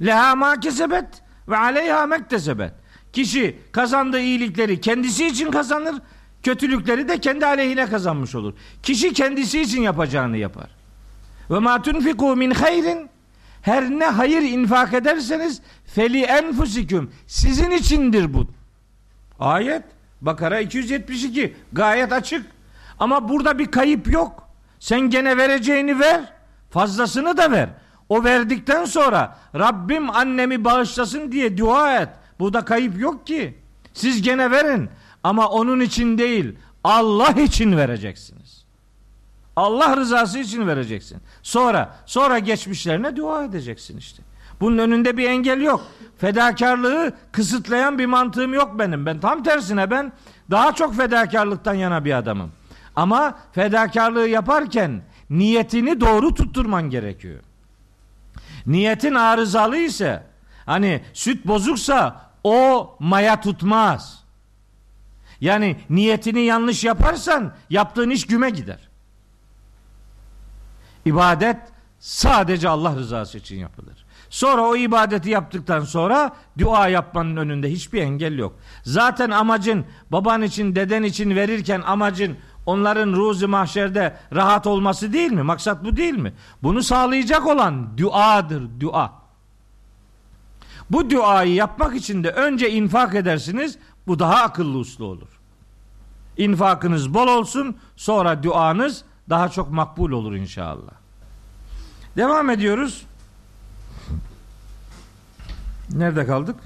Leha ma kesebet ve aleyha mektesebet. Kişi kazandığı iyilikleri kendisi için kazanır, kötülükleri de kendi aleyhine kazanmış olur. Kişi kendisi için yapacağını yapar. Ve ma tunfiku min hayrin her ne hayır infak ederseniz feli enfusiküm sizin içindir bu. Ayet Bakara 272 gayet açık. Ama burada bir kayıp yok. Sen gene vereceğini ver. Fazlasını da ver. O verdikten sonra Rabbim annemi bağışlasın diye dua et. Burada kayıp yok ki. Siz gene verin. Ama onun için değil. Allah için vereceksiniz. Allah rızası için vereceksin. Sonra sonra geçmişlerine dua edeceksin işte. Bunun önünde bir engel yok. Fedakarlığı kısıtlayan bir mantığım yok benim. Ben tam tersine ben daha çok fedakarlıktan yana bir adamım. Ama fedakarlığı yaparken niyetini doğru tutturman gerekiyor. Niyetin arızalı ise hani süt bozuksa o maya tutmaz. Yani niyetini yanlış yaparsan yaptığın iş güme gider. İbadet sadece Allah rızası için yapılır. Sonra o ibadeti yaptıktan sonra dua yapmanın önünde hiçbir engel yok. Zaten amacın baban için, deden için verirken amacın onların ruzi mahşerde rahat olması değil mi? Maksat bu değil mi? Bunu sağlayacak olan duadır, dua. Bu duayı yapmak için de önce infak edersiniz. Bu daha akıllı uslu olur. İnfakınız bol olsun, sonra duanız daha çok makbul olur inşallah. Devam ediyoruz. Nerede kaldık?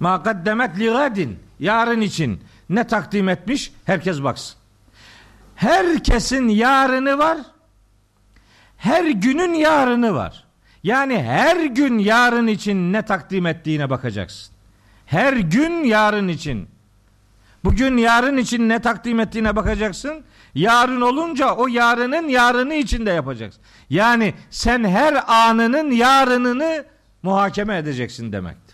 Ma kaddemet li gadin. Yarın için ne takdim etmiş? Herkes baksın. Herkesin yarını var. Her günün yarını var. Yani her gün yarın için ne takdim ettiğine bakacaksın. Her gün yarın için. Bugün yarın için ne takdim ettiğine bakacaksın. Yarın olunca o yarının yarını için de yapacaksın. Yani sen her anının yarınını muhakeme edeceksin demek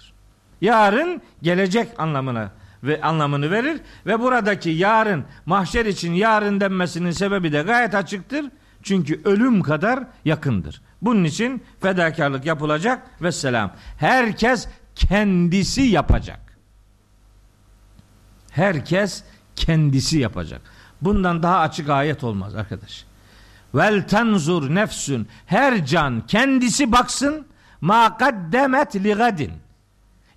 yarın gelecek anlamına ve anlamını verir ve buradaki yarın mahşer için yarın denmesinin sebebi de gayet açıktır. Çünkü ölüm kadar yakındır. Bunun için fedakarlık yapılacak ve selam. Herkes kendisi yapacak. Herkes kendisi yapacak. Bundan daha açık ayet olmaz arkadaş. Vel tenzur nefsün her can kendisi baksın ma kaddemet li gadin.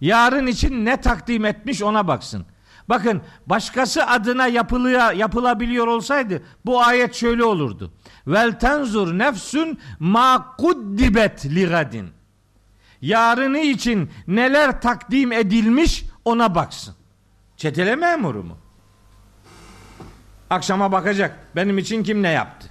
Yarın için ne takdim etmiş ona baksın. Bakın başkası adına yapılıya, yapılabiliyor olsaydı bu ayet şöyle olurdu. Vel tenzur nefsün ma kuddibet li gadin. Yarını için neler takdim edilmiş ona baksın. Çetele memuru mu? Akşama bakacak. Benim için kim ne yaptı?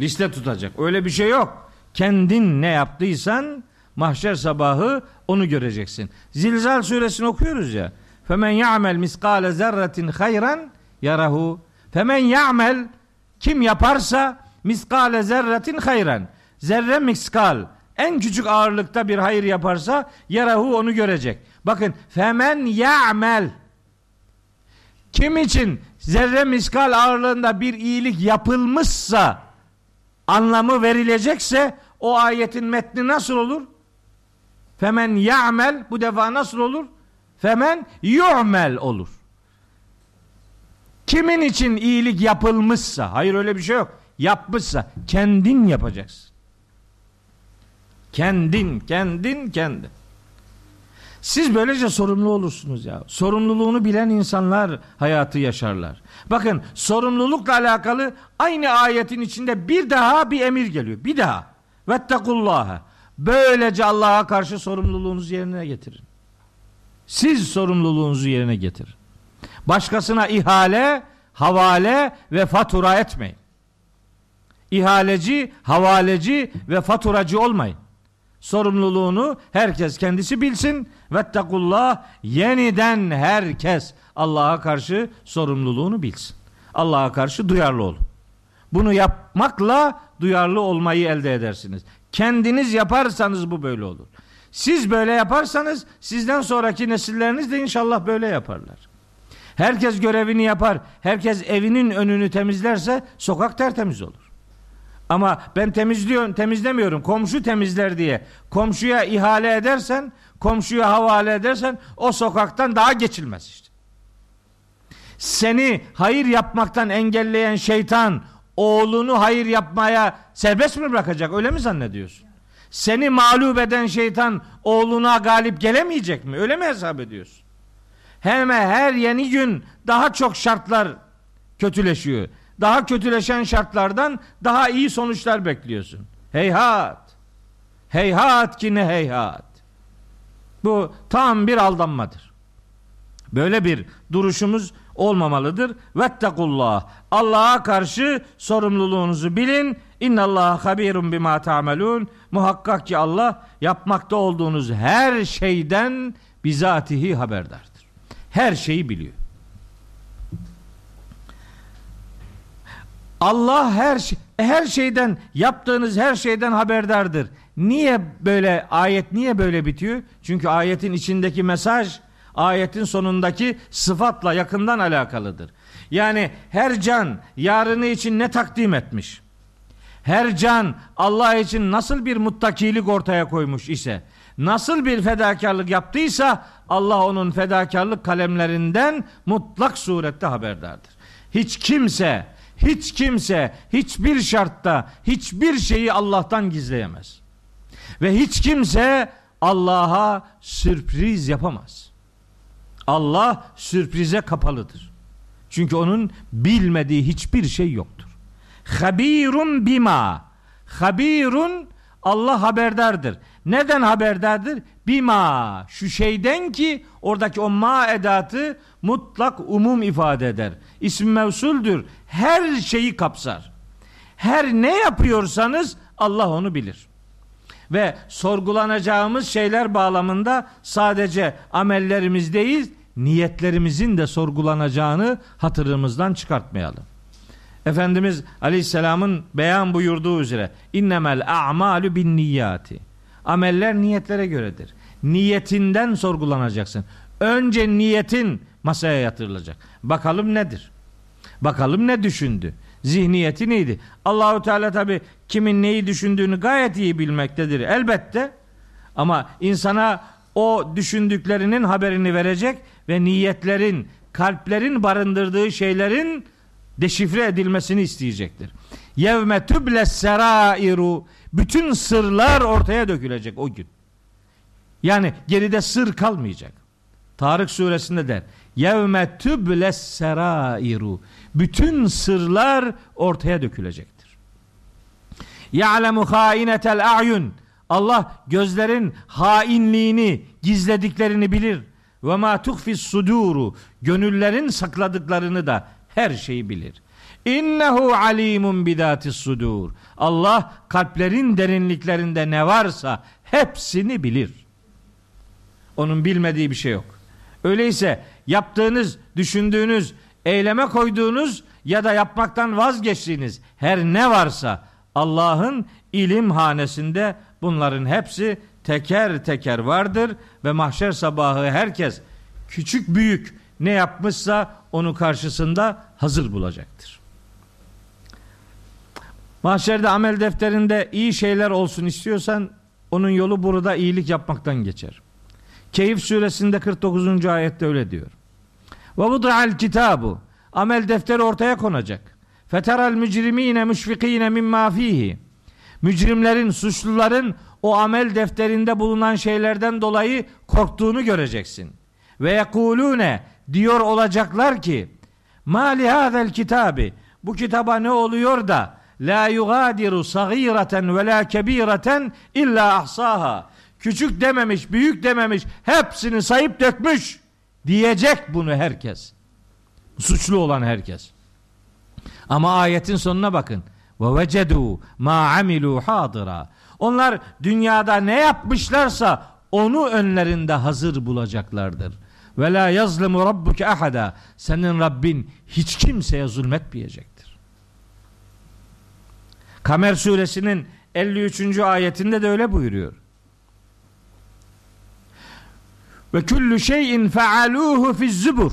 Liste tutacak. Öyle bir şey yok. Kendin ne yaptıysan mahşer sabahı onu göreceksin. Zilzal suresini okuyoruz ya. Femen ya'mel miskale zerretin hayran yarahu. Femen ya'mel kim yaparsa miskale zerretin hayran. Zerre miskal en küçük ağırlıkta bir hayır yaparsa yarahu onu görecek. Bakın femen ya'mel kim için zerre miskal ağırlığında bir iyilik yapılmışsa anlamı verilecekse o ayetin metni nasıl olur? Femen ya'mel bu defa nasıl olur? Femen yu'mel olur. Kimin için iyilik yapılmışsa, hayır öyle bir şey yok. Yapmışsa kendin yapacaksın. Kendin, kendin, kendin. Siz böylece sorumlu olursunuz ya. Sorumluluğunu bilen insanlar hayatı yaşarlar. Bakın sorumlulukla alakalı aynı ayetin içinde bir daha bir emir geliyor. Bir daha. Vettekullaha. Böylece Allah'a karşı sorumluluğunuzu yerine getirin. Siz sorumluluğunuzu yerine getirin. Başkasına ihale, havale ve fatura etmeyin. İhaleci, havaleci ve faturacı olmayın. Sorumluluğunu herkes kendisi bilsin. Vettekullah yeniden herkes Allah'a karşı sorumluluğunu bilsin. Allah'a karşı duyarlı olun. Bunu yapmakla duyarlı olmayı elde edersiniz. Kendiniz yaparsanız bu böyle olur. Siz böyle yaparsanız sizden sonraki nesilleriniz de inşallah böyle yaparlar. Herkes görevini yapar. Herkes evinin önünü temizlerse sokak tertemiz olur. Ama ben temizliyorum, temizlemiyorum. Komşu temizler diye komşuya ihale edersen, komşuya havale edersen o sokaktan daha geçilmez işte. Seni hayır yapmaktan engelleyen şeytan oğlunu hayır yapmaya serbest mi bırakacak? Öyle mi zannediyorsun? Seni mağlup eden şeytan oğluna galip gelemeyecek mi? Öyle mi hesap ediyorsun? Hemen her yeni gün daha çok şartlar kötüleşiyor. Daha kötüleşen şartlardan daha iyi sonuçlar bekliyorsun. Heyhat. Heyhat ki ne heyhat. Bu tam bir aldanmadır. Böyle bir duruşumuz olmamalıdır. Vettekullah. Allah'a karşı sorumluluğunuzu bilin. İnnallah habirun bima ta'melun. Muhakkak ki Allah yapmakta olduğunuz her şeyden bizatihi haberdardır. Her şeyi biliyor. Allah her şey, her şeyden yaptığınız her şeyden haberdardır. Niye böyle ayet niye böyle bitiyor? Çünkü ayetin içindeki mesaj ayetin sonundaki sıfatla yakından alakalıdır. Yani her can yarını için ne takdim etmiş? Her can Allah için nasıl bir muttakilik ortaya koymuş ise, nasıl bir fedakarlık yaptıysa Allah onun fedakarlık kalemlerinden mutlak surette haberdardır. Hiç kimse, hiç kimse hiçbir şartta hiçbir şeyi Allah'tan gizleyemez. Ve hiç kimse Allah'a sürpriz yapamaz. Allah sürprize kapalıdır. Çünkü onun bilmediği hiçbir şey yoktur. Habirun bima. Habirun Allah haberdardır. Neden haberdardır? Bima. Şu şeyden ki oradaki o ma edatı mutlak umum ifade eder. İsim mevsuldür. Her şeyi kapsar. Her ne yapıyorsanız Allah onu bilir. Ve sorgulanacağımız şeyler bağlamında sadece amellerimiz değil, niyetlerimizin de sorgulanacağını hatırımızdan çıkartmayalım. Efendimiz Aleyhisselam'ın beyan buyurduğu üzere innemel a'malu bin niyati. Ameller niyetlere göredir. Niyetinden sorgulanacaksın. Önce niyetin masaya yatırılacak. Bakalım nedir? Bakalım ne düşündü? Zihniyeti neydi? Allahu Teala tabi kimin neyi düşündüğünü gayet iyi bilmektedir elbette. Ama insana o düşündüklerinin haberini verecek ve niyetlerin, kalplerin barındırdığı şeylerin deşifre edilmesini isteyecektir. Yevme tüble serairu bütün sırlar ortaya dökülecek o gün. Yani geride sır kalmayacak. Tarık suresinde der. Yevme tüble serairu bütün sırlar ortaya dökülecektir. Ya'lemu hainetel a'yun Allah gözlerin hainliğini, gizlediklerini bilir. Ve ma tuhfis suduru gönüllerin sakladıklarını da her şeyi bilir. İnnehu alimun bidatis sudur. Allah kalplerin derinliklerinde ne varsa hepsini bilir. Onun bilmediği bir şey yok. Öyleyse yaptığınız, düşündüğünüz, eyleme koyduğunuz ya da yapmaktan vazgeçtiğiniz her ne varsa Allah'ın ilim hanesinde bunların hepsi teker teker vardır ve mahşer sabahı herkes küçük büyük ne yapmışsa onu karşısında hazır bulacaktır. Mahşerde amel defterinde iyi şeyler olsun istiyorsan onun yolu burada iyilik yapmaktan geçer. Keyif suresinde 49. ayette öyle diyor. Ve vud'al kitabu amel defteri ortaya konacak. Feteral mücrimine müşfikine mimma fihi. Mücrimlerin, suçluların o amel defterinde bulunan şeylerden dolayı korktuğunu göreceksin. Ve yekulune diyor olacaklar ki ma li hadel kitabi bu kitaba ne oluyor da la yugadiru sagireten ve la kebireten illa ahsaha küçük dememiş büyük dememiş hepsini sayıp dökmüş diyecek bunu herkes suçlu olan herkes ama ayetin sonuna bakın ve vecedu ma amilu hadira onlar dünyada ne yapmışlarsa onu önlerinde hazır bulacaklardır. Ve la yazlimu rabbuke ahada. Senin Rabbin hiç kimseye zulmetmeyecektir. Kamer suresinin 53. ayetinde de öyle buyuruyor. Ve küllü şeyin fealuhu fi zubur.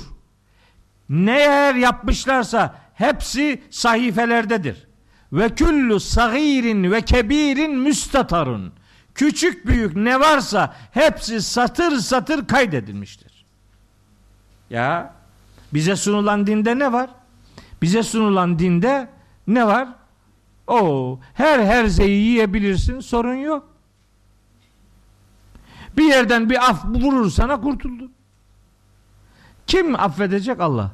Ne yer yapmışlarsa hepsi sahifelerdedir. Ve küllü sagirin ve kebirin müstatarun. Küçük büyük ne varsa hepsi satır satır kaydedilmiştir. Ya bize sunulan dinde ne var? Bize sunulan dinde ne var? O her herzeyi yiyebilirsin sorun yok. Bir yerden bir af vurur sana kurtuldun. Kim affedecek Allah?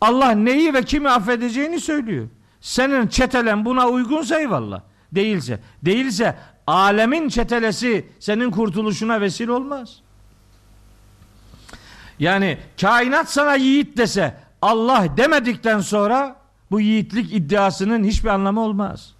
Allah neyi ve kimi affedeceğini söylüyor. Senin çetelen buna uygunsa eyvallah. Değilse. Değilse alemin çetelesi senin kurtuluşuna vesile olmaz. Yani kainat sana yiğit dese Allah demedikten sonra bu yiğitlik iddiasının hiçbir anlamı olmaz.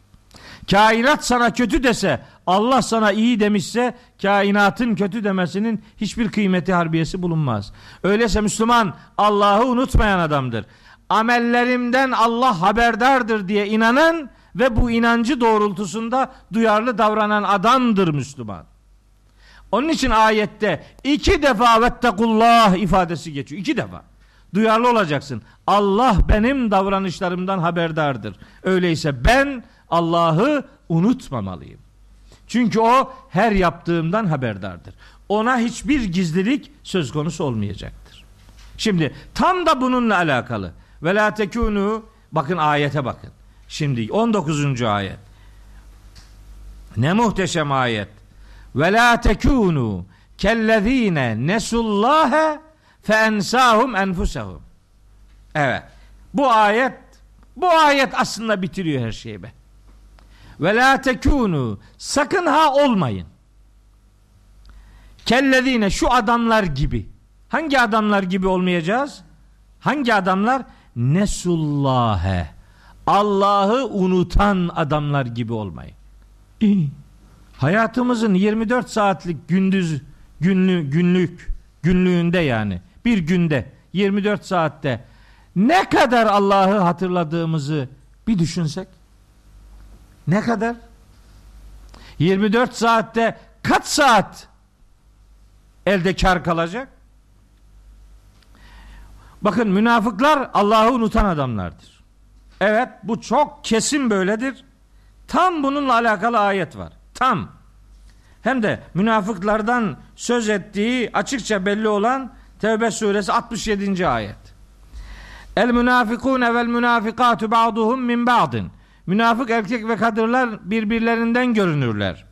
Kainat sana kötü dese Allah sana iyi demişse kainatın kötü demesinin hiçbir kıymeti harbiyesi bulunmaz. Öyleyse Müslüman Allah'ı unutmayan adamdır. Amellerimden Allah haberdardır diye inanan ve bu inancı doğrultusunda duyarlı davranan adamdır Müslüman. Onun için ayette iki defa vettekullah ifadesi geçiyor. İki defa. Duyarlı olacaksın. Allah benim davranışlarımdan haberdardır. Öyleyse ben Allah'ı unutmamalıyım. Çünkü o her yaptığımdan haberdardır. Ona hiçbir gizlilik söz konusu olmayacaktır. Şimdi tam da bununla alakalı. Ve la tekunu bakın ayete bakın. Şimdi 19. ayet. Ne muhteşem ayet. Ve la tekunu kellezine nesullâhe fe ensâhum enfusehum. Evet. Bu ayet bu ayet aslında bitiriyor her şeyi be. Ve la tekunu sakın ha olmayın. Kellezine şu adamlar gibi. Hangi adamlar gibi olmayacağız? Hangi adamlar? Nesullâhe. Allah'ı unutan adamlar gibi olmayın. Hayatımızın 24 saatlik gündüz günlü günlük günlüğünde yani bir günde 24 saatte ne kadar Allah'ı hatırladığımızı bir düşünsek ne kadar? 24 saatte kaç saat elde kar kalacak? Bakın münafıklar Allah'ı unutan adamlardır. Evet bu çok kesin böyledir. Tam bununla alakalı ayet var. Tam. Hem de münafıklardan söz ettiği açıkça belli olan Tevbe suresi 67. ayet. El münafikune vel münafikatu ba'duhum min ba'din. Münafık erkek ve kadınlar birbirlerinden görünürler.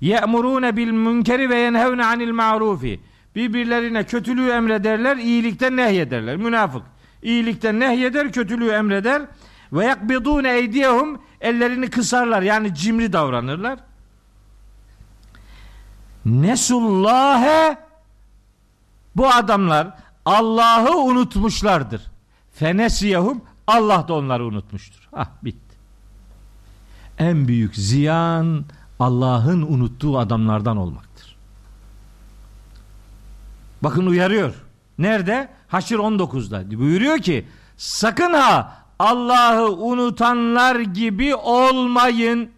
Ye'murune bil münkeri ve yenhevne anil ma'rufi. Birbirlerine kötülüğü emrederler, iyilikten nehyederler. Münafık iyilikten nehyeder, kötülüğü emreder. Ve yakbidune eydiyehum ellerini kısarlar yani cimri davranırlar. Nesullâhe bu adamlar Allah'ı unutmuşlardır. Fenesiyehum Allah da onları unutmuştur. Ah bitti. En büyük ziyan Allah'ın unuttuğu adamlardan olmaktır. Bakın uyarıyor. Nerede? Haşr 19'da. Buyuruyor ki sakın ha Allah'ı unutanlar gibi olmayın.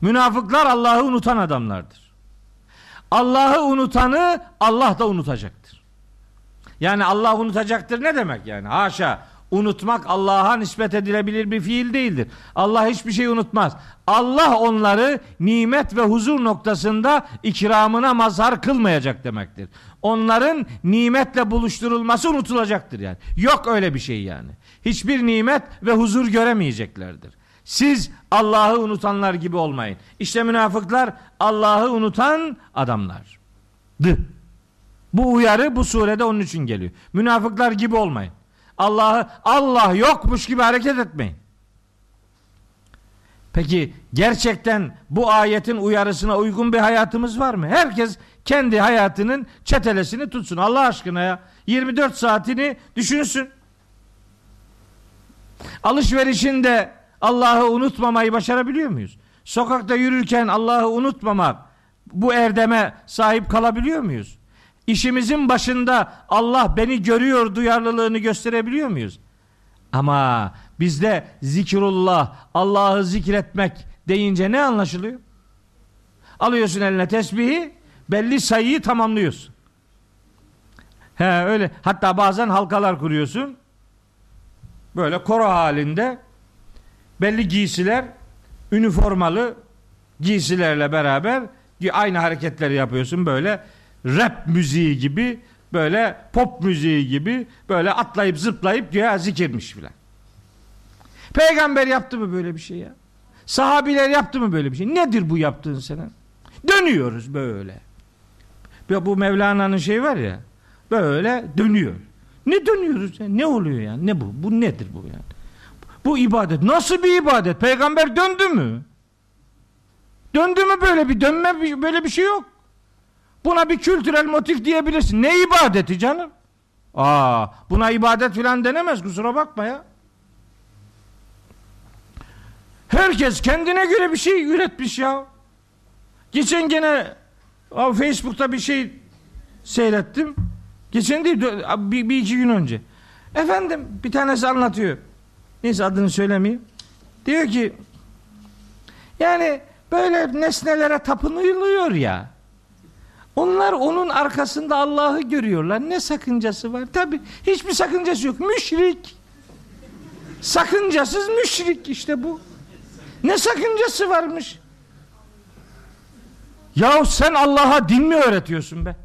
Münafıklar Allah'ı unutan adamlardır. Allah'ı unutanı Allah da unutacaktır. Yani Allah unutacaktır ne demek yani? Haşa. Unutmak Allah'a nispet edilebilir bir fiil değildir. Allah hiçbir şey unutmaz. Allah onları nimet ve huzur noktasında ikramına mazhar kılmayacak demektir. Onların nimetle buluşturulması unutulacaktır yani. Yok öyle bir şey yani. Hiçbir nimet ve huzur göremeyeceklerdir. Siz Allah'ı unutanlar gibi olmayın. İşte münafıklar Allah'ı unutan adamlardı. Bu uyarı bu surede onun için geliyor. Münafıklar gibi olmayın. Allah'ı Allah yokmuş gibi hareket etmeyin. Peki gerçekten bu ayetin uyarısına uygun bir hayatımız var mı? Herkes kendi hayatının çetelesini tutsun. Allah aşkına ya. 24 saatini düşünsün. Alışverişinde Allah'ı unutmamayı başarabiliyor muyuz? Sokakta yürürken Allah'ı unutmamak bu erdeme sahip kalabiliyor muyuz? İşimizin başında Allah beni görüyor duyarlılığını gösterebiliyor muyuz? Ama bizde zikrullah, Allah'ı zikretmek deyince ne anlaşılıyor? Alıyorsun eline tesbihi, belli sayıyı tamamlıyorsun. He öyle. Hatta bazen halkalar kuruyorsun. Böyle koro halinde belli giysiler, üniformalı giysilerle beraber aynı hareketleri yapıyorsun böyle rap müziği gibi böyle pop müziği gibi böyle atlayıp zıplayıp güya zikirmiş filan. Peygamber yaptı mı böyle bir şey ya? Sahabiler yaptı mı böyle bir şey? Nedir bu yaptığın senin? Dönüyoruz böyle. Bu Mevlana'nın şeyi var ya. Böyle dönüyor. Ne dönüyoruz? Ya? Ne oluyor yani? Ne bu? Bu nedir bu yani? Bu ibadet. Nasıl bir ibadet? Peygamber döndü mü? Döndü mü böyle bir dönme böyle bir şey yok. Buna bir kültürel motif diyebilirsin. Ne ibadeti canım? Aa, buna ibadet filan denemez kusura bakma ya. Herkes kendine göre bir şey üretmiş ya. Geçen gene Facebook'ta bir şey seyrettim. Geçen değil bir, bir iki gün önce. Efendim bir tanesi anlatıyor. Neyse adını söylemeyeyim. Diyor ki yani böyle nesnelere tapınılıyor ya. Onlar onun arkasında Allah'ı görüyorlar. Ne sakıncası var? Tabi hiçbir sakıncası yok. Müşrik. Sakıncasız müşrik işte bu. Ne sakıncası varmış? Ya sen Allah'a din mi öğretiyorsun be?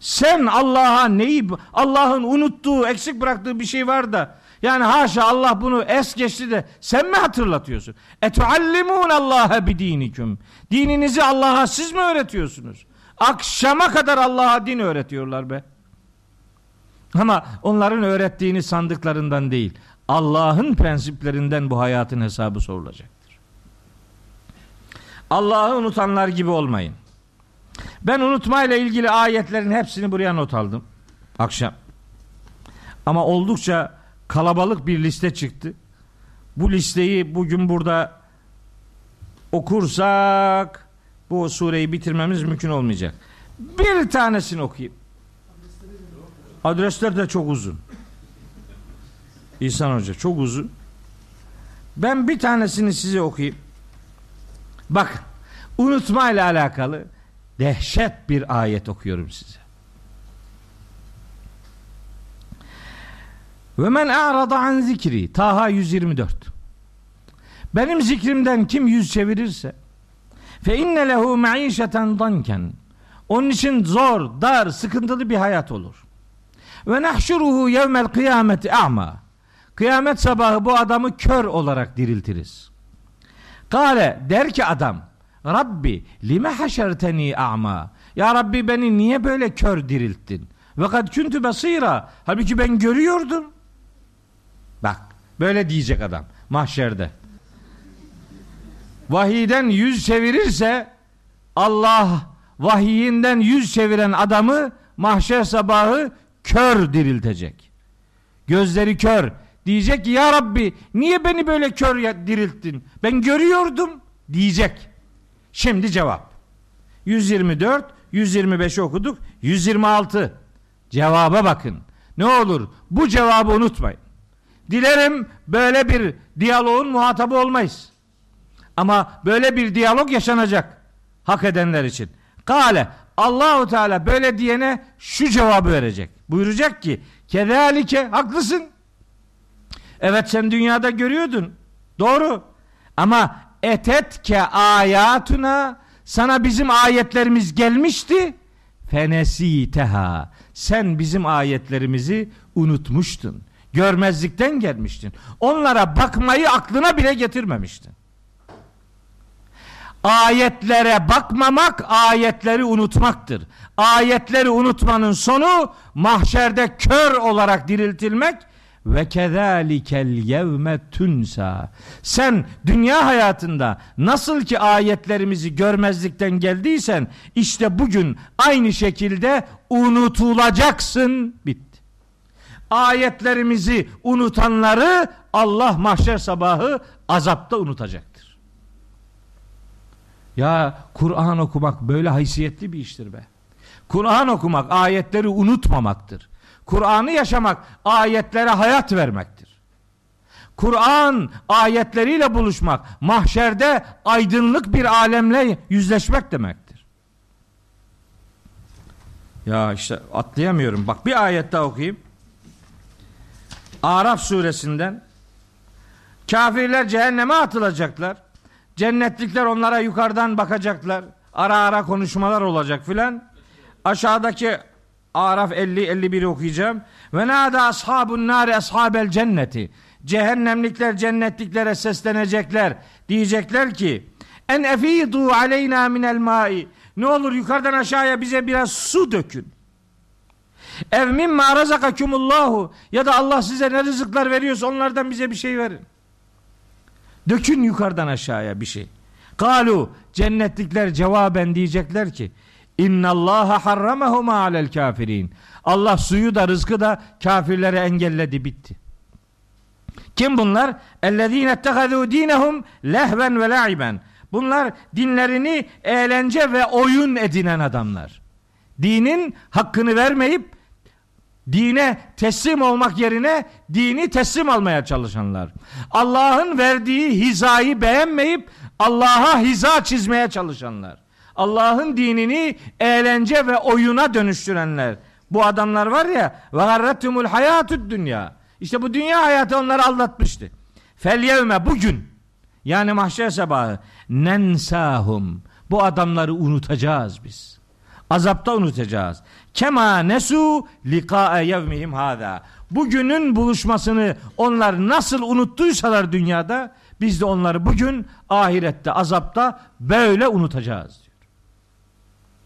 Sen Allah'a neyi Allah'ın unuttuğu, eksik bıraktığı bir şey var da yani haşa Allah bunu es geçti de sen mi hatırlatıyorsun? Etuallimun Allah'a bi dinikum. Dininizi Allah'a siz mi öğretiyorsunuz? Akşama kadar Allah'a din öğretiyorlar be. Ama onların öğrettiğini sandıklarından değil. Allah'ın prensiplerinden bu hayatın hesabı sorulacaktır. Allah'ı unutanlar gibi olmayın. Ben unutmayla ilgili ayetlerin hepsini buraya not aldım. Akşam. Ama oldukça kalabalık bir liste çıktı. Bu listeyi bugün burada okursak bu sureyi bitirmemiz mümkün olmayacak. Bir tanesini okuyayım. Adresler de çok uzun. İhsan Hoca çok uzun. Ben bir tanesini size okuyayım. Bak unutma ile alakalı dehşet bir ayet okuyorum size. Ve men a'rada an zikri. Taha 124. Benim zikrimden kim yüz çevirirse fe inne lehu maişeten danken. Onun için zor, dar, sıkıntılı bir hayat olur. Ve nahşuruhu yevmel kıyameti a'ma. Kıyamet sabahı bu adamı kör olarak diriltiriz. Kale der ki adam Rabbi lime haşerteni a'ma. Ya Rabbi beni niye böyle kör dirilttin? Ve kad kuntu basira. Halbuki ben görüyordum. Böyle diyecek adam mahşerde. Vahiyden yüz çevirirse Allah vahiyinden yüz çeviren adamı mahşer sabahı kör diriltecek. Gözleri kör. Diyecek ki ya Rabbi niye beni böyle kör dirilttin? Ben görüyordum diyecek. Şimdi cevap. 124, 125 okuduk. 126. Cevaba bakın. Ne olur bu cevabı unutmayın. Dilerim böyle bir diyaloğun muhatabı olmayız. Ama böyle bir diyalog yaşanacak hak edenler için. Kale Allahu Teala böyle diyene şu cevabı verecek. Buyuracak ki kezalike haklısın. Evet sen dünyada görüyordun. Doğru. Ama etetke ayatuna sana bizim ayetlerimiz gelmişti. Fenesiteha. Sen bizim ayetlerimizi unutmuştun. Görmezlikten gelmiştin. Onlara bakmayı aklına bile getirmemiştin. Ayetlere bakmamak ayetleri unutmaktır. Ayetleri unutmanın sonu mahşerde kör olarak diriltilmek ve kezalikel yevme tunsa. Sen dünya hayatında nasıl ki ayetlerimizi görmezlikten geldiysen işte bugün aynı şekilde unutulacaksın. Bitti. Ayetlerimizi unutanları Allah mahşer sabahı azapta unutacaktır. Ya Kur'an okumak böyle haysiyetli bir iştir be. Kur'an okumak ayetleri unutmamaktır. Kur'an'ı yaşamak ayetlere hayat vermektir. Kur'an ayetleriyle buluşmak mahşerde aydınlık bir alemle yüzleşmek demektir. Ya işte atlayamıyorum. Bak bir ayet daha okuyayım. Araf suresinden kafirler cehenneme atılacaklar. Cennetlikler onlara yukarıdan bakacaklar. Ara ara konuşmalar olacak filan. Aşağıdaki Araf 50 51 okuyacağım. Ve nada ashabun nari ashabel cenneti. Cehennemlikler cennetliklere seslenecekler. Diyecekler ki en efidu aleyna minel mai. Ne olur yukarıdan aşağıya bize biraz su dökün. Ev mimma razakakumullahu ya da Allah size ne rızıklar veriyorsa onlardan bize bir şey verin. Dökün yukarıdan aşağıya bir şey. Kalu cennetlikler cevaben diyecekler ki İnna Allah harramahuma alel kafirin. Allah suyu da rızkı da kafirlere engelledi bitti. Kim bunlar? Ellezine ettehazû dinehum lehven ve la'iben. Bunlar dinlerini eğlence ve oyun edinen adamlar. Dinin hakkını vermeyip dine teslim olmak yerine dini teslim almaya çalışanlar. Allah'ın verdiği hizayı beğenmeyip Allah'a hiza çizmeye çalışanlar. Allah'ın dinini eğlence ve oyuna dönüştürenler. Bu adamlar var ya ve garretumul hayatud dünya. İşte bu dünya hayatı onları aldatmıştı. Fel yevme bugün yani mahşer sabahı nensahum bu adamları unutacağız biz. Azapta unutacağız. Kema nesu liqa'e yevmihim hada. Bugünün buluşmasını onlar nasıl unuttuysalar dünyada biz de onları bugün ahirette azapta böyle unutacağız diyor.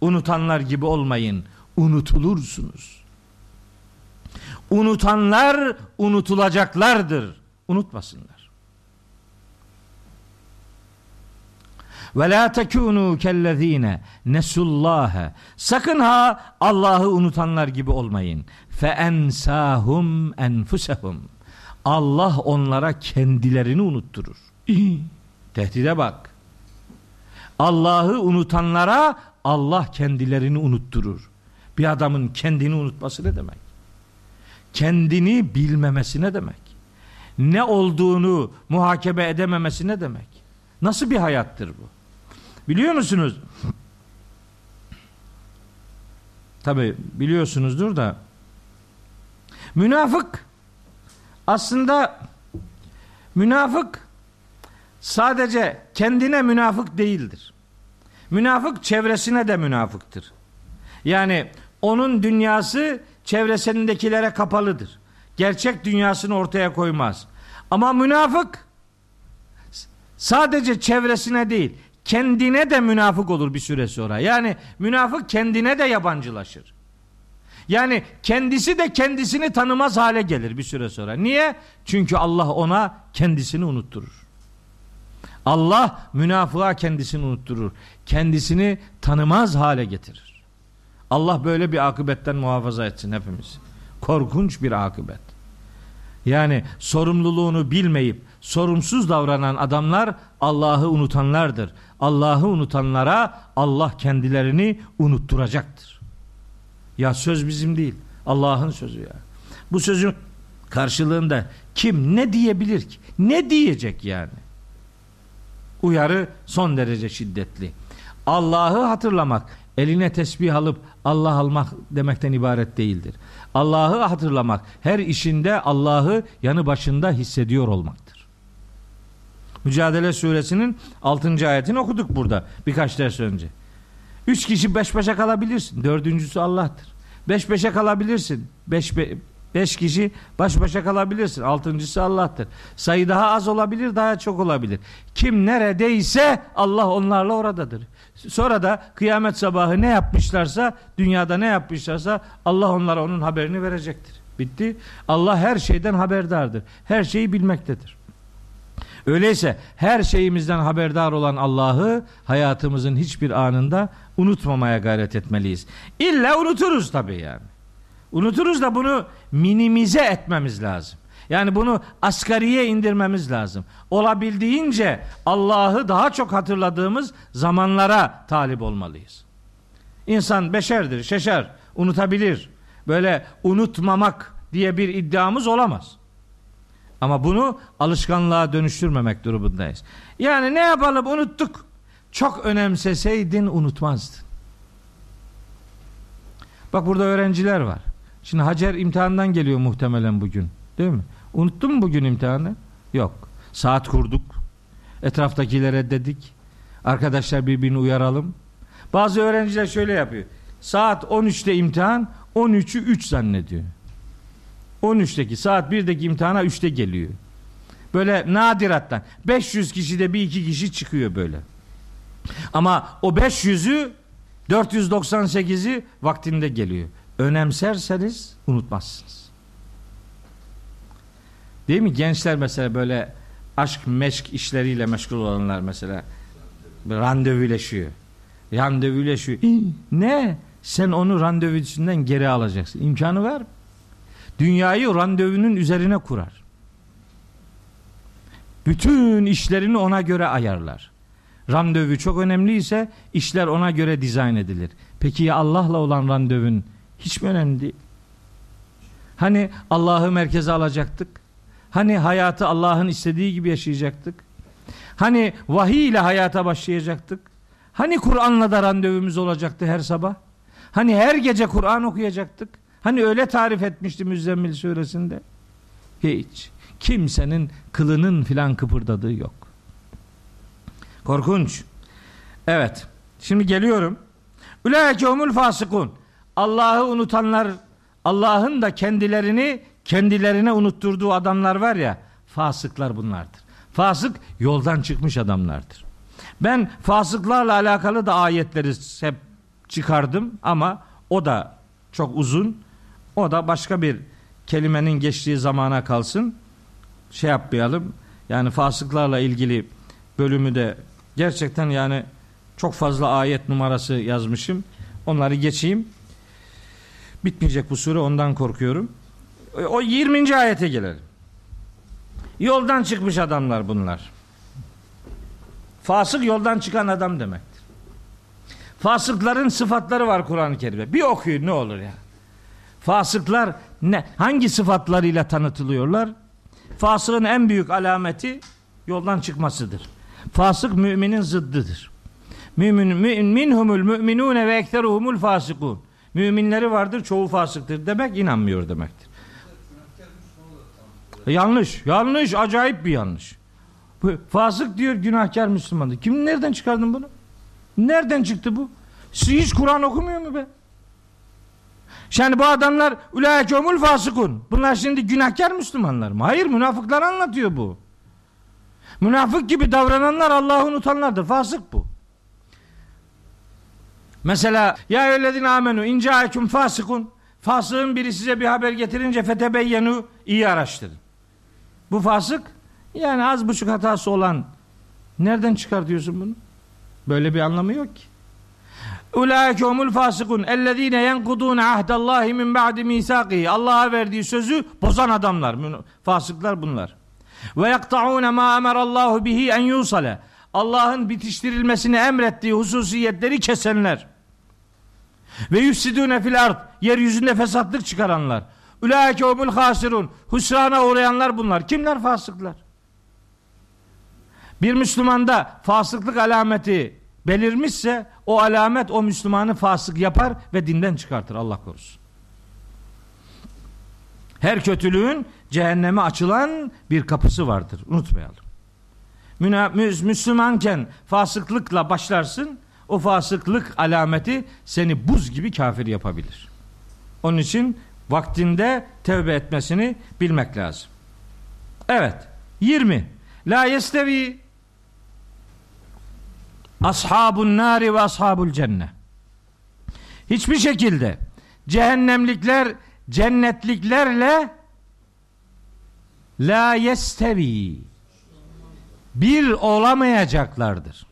Unutanlar gibi olmayın. Unutulursunuz. Unutanlar unutulacaklardır. Unutmasınlar. Ve la tekunu kellezine nesullâhe. Sakın ha Allah'ı unutanlar gibi olmayın. Fe ensahum enfusehum. Allah onlara kendilerini unutturur. Tehdide bak. Allah'ı unutanlara Allah kendilerini unutturur. Bir adamın kendini unutması ne demek? Kendini bilmemesi ne demek? Ne olduğunu muhakeme edememesi ne demek? Nasıl bir hayattır bu? Biliyor musunuz? Tabi biliyorsunuzdur da münafık Aslında münafık sadece kendine münafık değildir. Münafık çevresine de münafıktır. Yani onun dünyası çevresindekilere kapalıdır. Gerçek dünyasını ortaya koymaz. Ama münafık sadece çevresine değil, kendine de münafık olur bir süre sonra. Yani münafık kendine de yabancılaşır. Yani kendisi de kendisini tanımaz hale gelir bir süre sonra. Niye? Çünkü Allah ona kendisini unutturur. Allah münafığa kendisini unutturur. Kendisini tanımaz hale getirir. Allah böyle bir akıbetten muhafaza etsin hepimiz. Korkunç bir akıbet. Yani sorumluluğunu bilmeyip sorumsuz davranan adamlar Allah'ı unutanlardır. Allah'ı unutanlara Allah kendilerini unutturacaktır. Ya söz bizim değil. Allah'ın sözü ya. Bu sözün karşılığında kim ne diyebilir ki? Ne diyecek yani? Uyarı son derece şiddetli. Allah'ı hatırlamak eline tesbih alıp Allah almak demekten ibaret değildir. Allah'ı hatırlamak her işinde Allah'ı yanı başında hissediyor olmaktır. Mücadele suresinin 6. ayetini okuduk burada birkaç ders önce. Üç kişi beş başa kalabilirsin. Dördüncüsü Allah'tır. Beş beşe kalabilirsin. Beş, be, beş kişi baş başa kalabilirsin. Altıncısı Allah'tır. Sayı daha az olabilir, daha çok olabilir. Kim neredeyse Allah onlarla oradadır. Sonra da kıyamet sabahı ne yapmışlarsa, dünyada ne yapmışlarsa Allah onlara onun haberini verecektir. Bitti. Allah her şeyden haberdardır. Her şeyi bilmektedir. Öyleyse her şeyimizden haberdar olan Allah'ı hayatımızın hiçbir anında unutmamaya gayret etmeliyiz. İlla unuturuz tabii yani. Unuturuz da bunu minimize etmemiz lazım. Yani bunu asgariye indirmemiz lazım. Olabildiğince Allah'ı daha çok hatırladığımız zamanlara talip olmalıyız. İnsan beşerdir, şeşer, unutabilir. Böyle unutmamak diye bir iddiamız olamaz. Ama bunu alışkanlığa dönüştürmemek durumundayız. Yani ne yapalım unuttuk. Çok önemseseydin unutmazdın. Bak burada öğrenciler var. Şimdi Hacer imtihandan geliyor muhtemelen bugün. Değil mi? Unuttun mu bugün imtihanı? Yok. Saat kurduk. Etraftakilere dedik. Arkadaşlar birbirini uyaralım. Bazı öğrenciler şöyle yapıyor. Saat 13'te imtihan 13'ü 3 zannediyor. 13'teki saat 1'deki imtihana 3'te geliyor. Böyle nadirattan. 500 kişide bir iki kişi çıkıyor böyle. Ama o 500'ü 498'i vaktinde geliyor. Önemserseniz unutmazsınız. Değil mi? Gençler mesela böyle aşk meşk işleriyle meşgul olanlar mesela randevüleşiyor. Randevüleşiyor. Ne? Sen onu randevusundan geri alacaksın. İmkanı var mı? Dünyayı randevunun üzerine kurar. Bütün işlerini ona göre ayarlar. Randevu çok önemliyse işler ona göre dizayn edilir. Peki ya Allah'la olan randevun hiç mi önemli değil? Hani Allah'ı merkeze alacaktık? Hani hayatı Allah'ın istediği gibi yaşayacaktık? Hani vahiy ile hayata başlayacaktık? Hani Kur'an'la da randevumuz olacaktı her sabah? Hani her gece Kur'an okuyacaktık? Hani öyle tarif etmişti Müzzemmil suresinde? Hiç. Kimsenin kılının filan kıpırdadığı yok. Korkunç. Evet. Şimdi geliyorum. Ulaike humul fasıkun. Allah'ı unutanlar, Allah'ın da kendilerini kendilerine unutturduğu adamlar var ya, fasıklar bunlardır. Fasık yoldan çıkmış adamlardır. Ben fasıklarla alakalı da ayetleri hep çıkardım ama o da çok uzun. O da başka bir kelimenin geçtiği zamana kalsın. Şey yapmayalım. Yani fasıklarla ilgili bölümü de gerçekten yani çok fazla ayet numarası yazmışım. Onları geçeyim. Bitmeyecek bu sure ondan korkuyorum. O 20. ayete gelelim. Yoldan çıkmış adamlar bunlar. Fasık yoldan çıkan adam demektir. Fasıkların sıfatları var Kur'an-ı Kerim'de. Bir okuyun ne olur ya. Fasıklar ne hangi sıfatlarıyla tanıtılıyorlar? Fasığın en büyük alameti yoldan çıkmasıdır. Fasık müminin zıddıdır. Mümin, mümin minhumul müminune ve ekteruhumul fasikun. Müminleri vardır, çoğu fasıktır demek inanmıyor demektir. Yanlış, yanlış, acayip bir yanlış. Fasık diyor günahkar Müslümandır. Kim nereden çıkardın bunu? Nereden çıktı bu? Siz hiç Kur'an okumuyor mu be? Yani bu adamlar ulaikemul fasıkun. Bunlar şimdi günahkar Müslümanlar mı? Hayır münafıklar anlatıyor bu. Münafık gibi davrananlar Allah'ı unutanlardır. Fasık bu. Mesela ya eyyühellezine amenu in ca'akum fasikun fasığın biri size bir haber getirince fetebeyyenu iyi araştırın. Bu fasık yani az buçuk hatası olan nereden çıkar diyorsun bunu? Böyle bir anlamı yok ki. Ulaike humul fasikun ellezine yenkudun ahdallahi min ba'di misakihi. Allah'a verdiği sözü bozan adamlar. Fasıklar bunlar. Ve yakta'un ma emarallahu bihi en yusale. Allah'ın bitiştirilmesini emrettiği hususiyetleri kesenler. Ve yufsidune fil ard. Yeryüzünde fesatlık çıkaranlar. Ulaike humul hasirun. Husrana uğrayanlar bunlar. Kimler fasıklar? Bir Müslümanda fasıklık alameti belirmişse o alamet o Müslümanı fasık yapar ve dinden çıkartır Allah korusun. Her kötülüğün cehenneme açılan bir kapısı vardır. Unutmayalım. Müslümanken fasıklıkla başlarsın. O fasıklık alameti seni buz gibi kafir yapabilir. Onun için vaktinde tevbe etmesini bilmek lazım. Evet. 20. La yestevi ashabun nari ve ashabul cennet. Hiçbir şekilde cehennemlikler cennetliklerle la yestevi bir olamayacaklardır.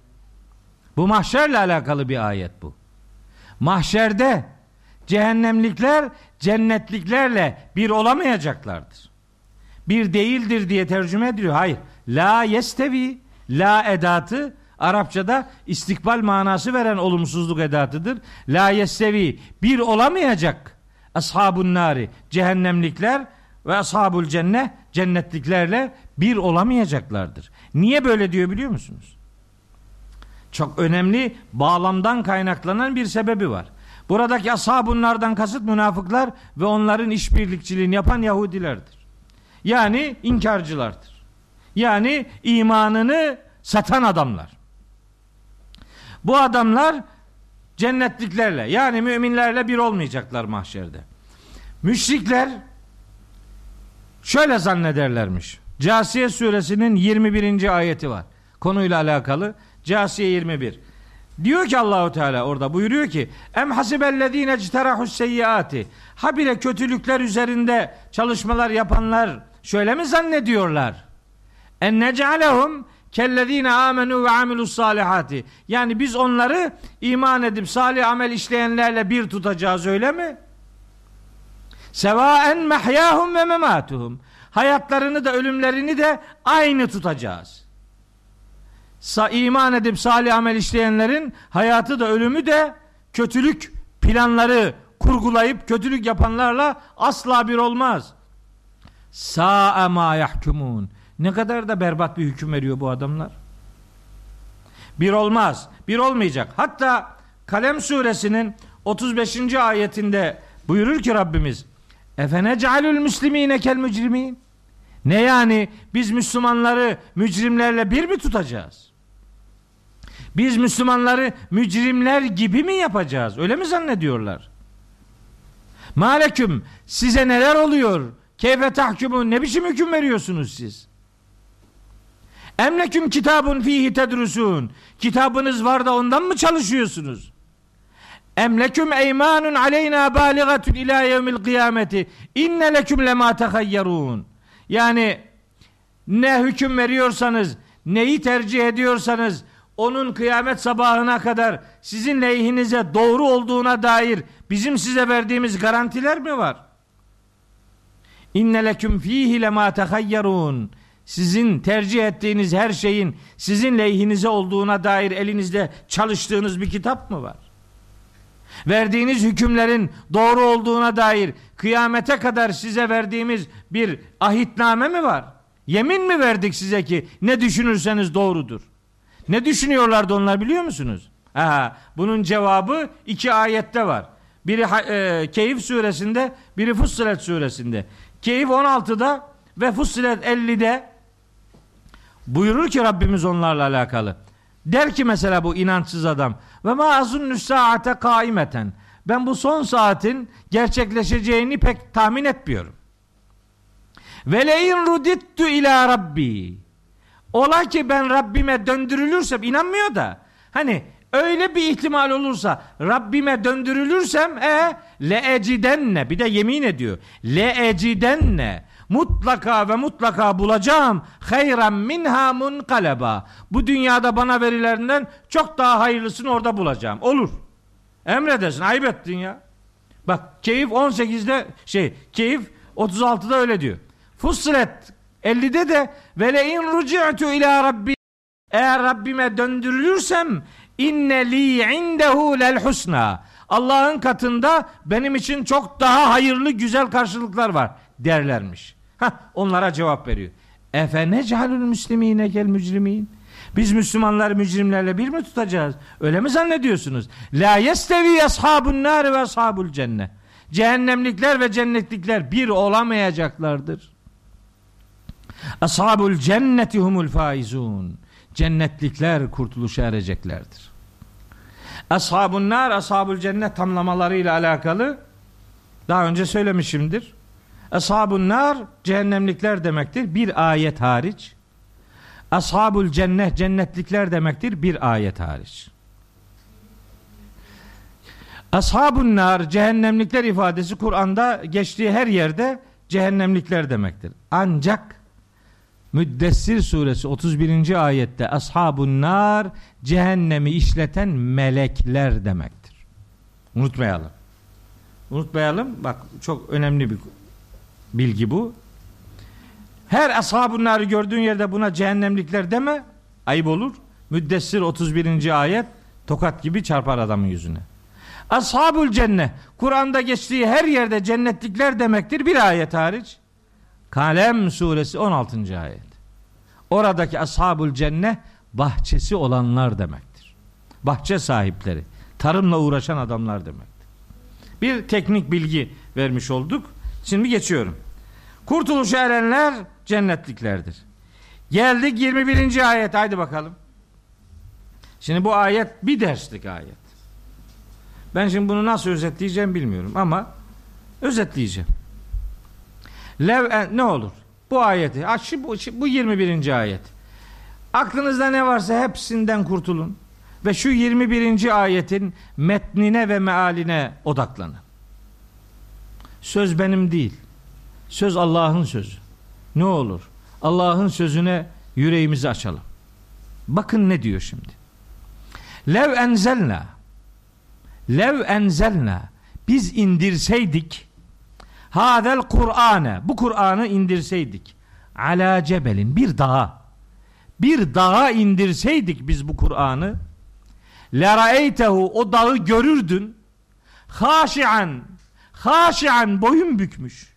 Bu mahşerle alakalı bir ayet bu. Mahşerde cehennemlikler cennetliklerle bir olamayacaklardır. Bir değildir diye tercüme ediliyor. Hayır. La yestevi la edatı Arapçada istikbal manası veren olumsuzluk edatıdır. La yestevi bir olamayacak ashabun nari cehennemlikler ve ashabul cennet cennetliklerle bir olamayacaklardır. Niye böyle diyor biliyor musunuz? Çok önemli bağlamdan kaynaklanan bir sebebi var. Buradaki ashabunlardan kasıt münafıklar ve onların işbirlikçiliğini yapan Yahudilerdir. Yani inkarcılardır. Yani imanını satan adamlar. Bu adamlar cennetliklerle yani müminlerle bir olmayacaklar mahşerde. Müşrikler şöyle zannederlermiş. Casiye suresinin 21. ayeti var. Konuyla alakalı. Casiye 21. Diyor ki Allahu Teala orada buyuruyor ki em hasibellezine ecterahus seyyiati habire kötülükler üzerinde çalışmalar yapanlar şöyle mi zannediyorlar? En necalehum kellezine amenu ve amilus salihati. Yani biz onları iman edip salih amel işleyenlerle bir tutacağız öyle mi? Sevaen mehyahum ve mematuhum. Hayatlarını da ölümlerini de aynı tutacağız. Sa iman edip salih amel işleyenlerin hayatı da ölümü de kötülük planları kurgulayıp kötülük yapanlarla asla bir olmaz. Sa'a ma yahkumun. Ne kadar da berbat bir hüküm veriyor bu adamlar. Bir olmaz. Bir olmayacak. Hatta Kalem suresinin 35. ayetinde buyurur ki Rabbimiz Efene cealül müslimine kel mücrimin Ne yani biz Müslümanları mücrimlerle bir mi tutacağız? Biz Müslümanları mücrimler gibi mi yapacağız? Öyle mi zannediyorlar? Maleküm size neler oluyor? Keyfe tahkumun ne biçim hüküm veriyorsunuz siz? Emleküm kitabun fihi tedrusun. Kitabınız var da ondan mı çalışıyorsunuz? Emleküm eymanun aleyna baligatun ila yevmil kıyameti. İnne leküm lema tehayyerun. Yani ne hüküm veriyorsanız, neyi tercih ediyorsanız onun kıyamet sabahına kadar sizin lehinize doğru olduğuna dair bizim size verdiğimiz garantiler mi var? İnne leküm fihi lema tehayyerun sizin tercih ettiğiniz her şeyin sizin lehinize olduğuna dair elinizde çalıştığınız bir kitap mı var? Verdiğiniz hükümlerin doğru olduğuna dair kıyamete kadar size verdiğimiz bir ahitname mi var? Yemin mi verdik size ki ne düşünürseniz doğrudur? Ne düşünüyorlardı onlar biliyor musunuz? Aha, bunun cevabı iki ayette var. Biri e, Keyif suresinde, biri Fussilet suresinde. Keyif 16'da ve Fussilet 50'de buyurur ki Rabbimiz onlarla alakalı. Der ki mesela bu inançsız adam ve ma azunnu saate kaimeten. Ben bu son saatin gerçekleşeceğini pek tahmin etmiyorum. Ve leyin rudittu ila rabbi. Ola ki ben Rabbime döndürülürsem inanmıyor da. Hani öyle bir ihtimal olursa Rabbime döndürülürsem e le ecidenne bir de yemin ediyor. Le ecidenne mutlaka ve mutlaka bulacağım hayran minha munkaleba. Bu dünyada bana verilerinden çok daha hayırlısını orada bulacağım. Olur. Emredesin. Ayıp ettin ya. Bak keyif 18'de şey keyif 36'da öyle diyor. Fussilet 50'de de ve le in ruci'tu ila rabbi eğer Rabbime döndürülürsem inne li indehu lel husna. Allah'ın katında benim için çok daha hayırlı güzel karşılıklar var derlermiş. Hah, onlara cevap veriyor. Efe necalül müslimine gel mücrimin. Biz Müslümanlar mücrimlerle bir mi tutacağız? Öyle mi zannediyorsunuz? La yestevi ashabun nar ve ashabul cennet. Cehennemlikler ve cennetlikler bir olamayacaklardır. Ashabul cenneti humul faizun. Cennetlikler kurtuluşa ereceklerdir. Ashabun nar, ashabul cennet tamlamalarıyla alakalı daha önce söylemişimdir. Ashabun nar cehennemlikler demektir. Bir ayet hariç. Ashabul cennet cennetlikler demektir. Bir ayet hariç. Ashabun nar cehennemlikler ifadesi Kur'an'da geçtiği her yerde cehennemlikler demektir. Ancak Müddessir suresi 31. ayette ashabun nar cehennemi işleten melekler demektir. Unutmayalım. Unutmayalım. Bak çok önemli bir bilgi bu. Her ashabun narı gördüğün yerde buna cehennemlikler deme. Ayıp olur. Müddessir 31. ayet tokat gibi çarpar adamın yüzüne. Ashabul cennet Kur'an'da geçtiği her yerde cennetlikler demektir bir ayet hariç. Kalem suresi 16. ayet. Oradaki ashabul cennet bahçesi olanlar demektir. Bahçe sahipleri, tarımla uğraşan adamlar demektir. Bir teknik bilgi vermiş olduk. Şimdi geçiyorum. Kurtuluşa erenler cennetliklerdir. Geldik 21. ayet. Haydi bakalım. Şimdi bu ayet bir derslik ayet. Ben şimdi bunu nasıl özetleyeceğim bilmiyorum ama özetleyeceğim. Lev en, ne olur? Bu ayeti. Aç bu, bu 21. ayet. Aklınızda ne varsa hepsinden kurtulun. Ve şu 21. ayetin metnine ve mealine odaklanın. Söz benim değil. Söz Allah'ın sözü. Ne olur? Allah'ın sözüne yüreğimizi açalım. Bakın ne diyor şimdi. Lev enzelna Lev enzelna biz indirseydik hadel Kur'an'ı bu Kur'an'ı indirseydik ala cebelin bir dağa bir dağa indirseydik biz bu Kur'an'ı leraeytehu o dağı görürdün haşian haşian boyun bükmüş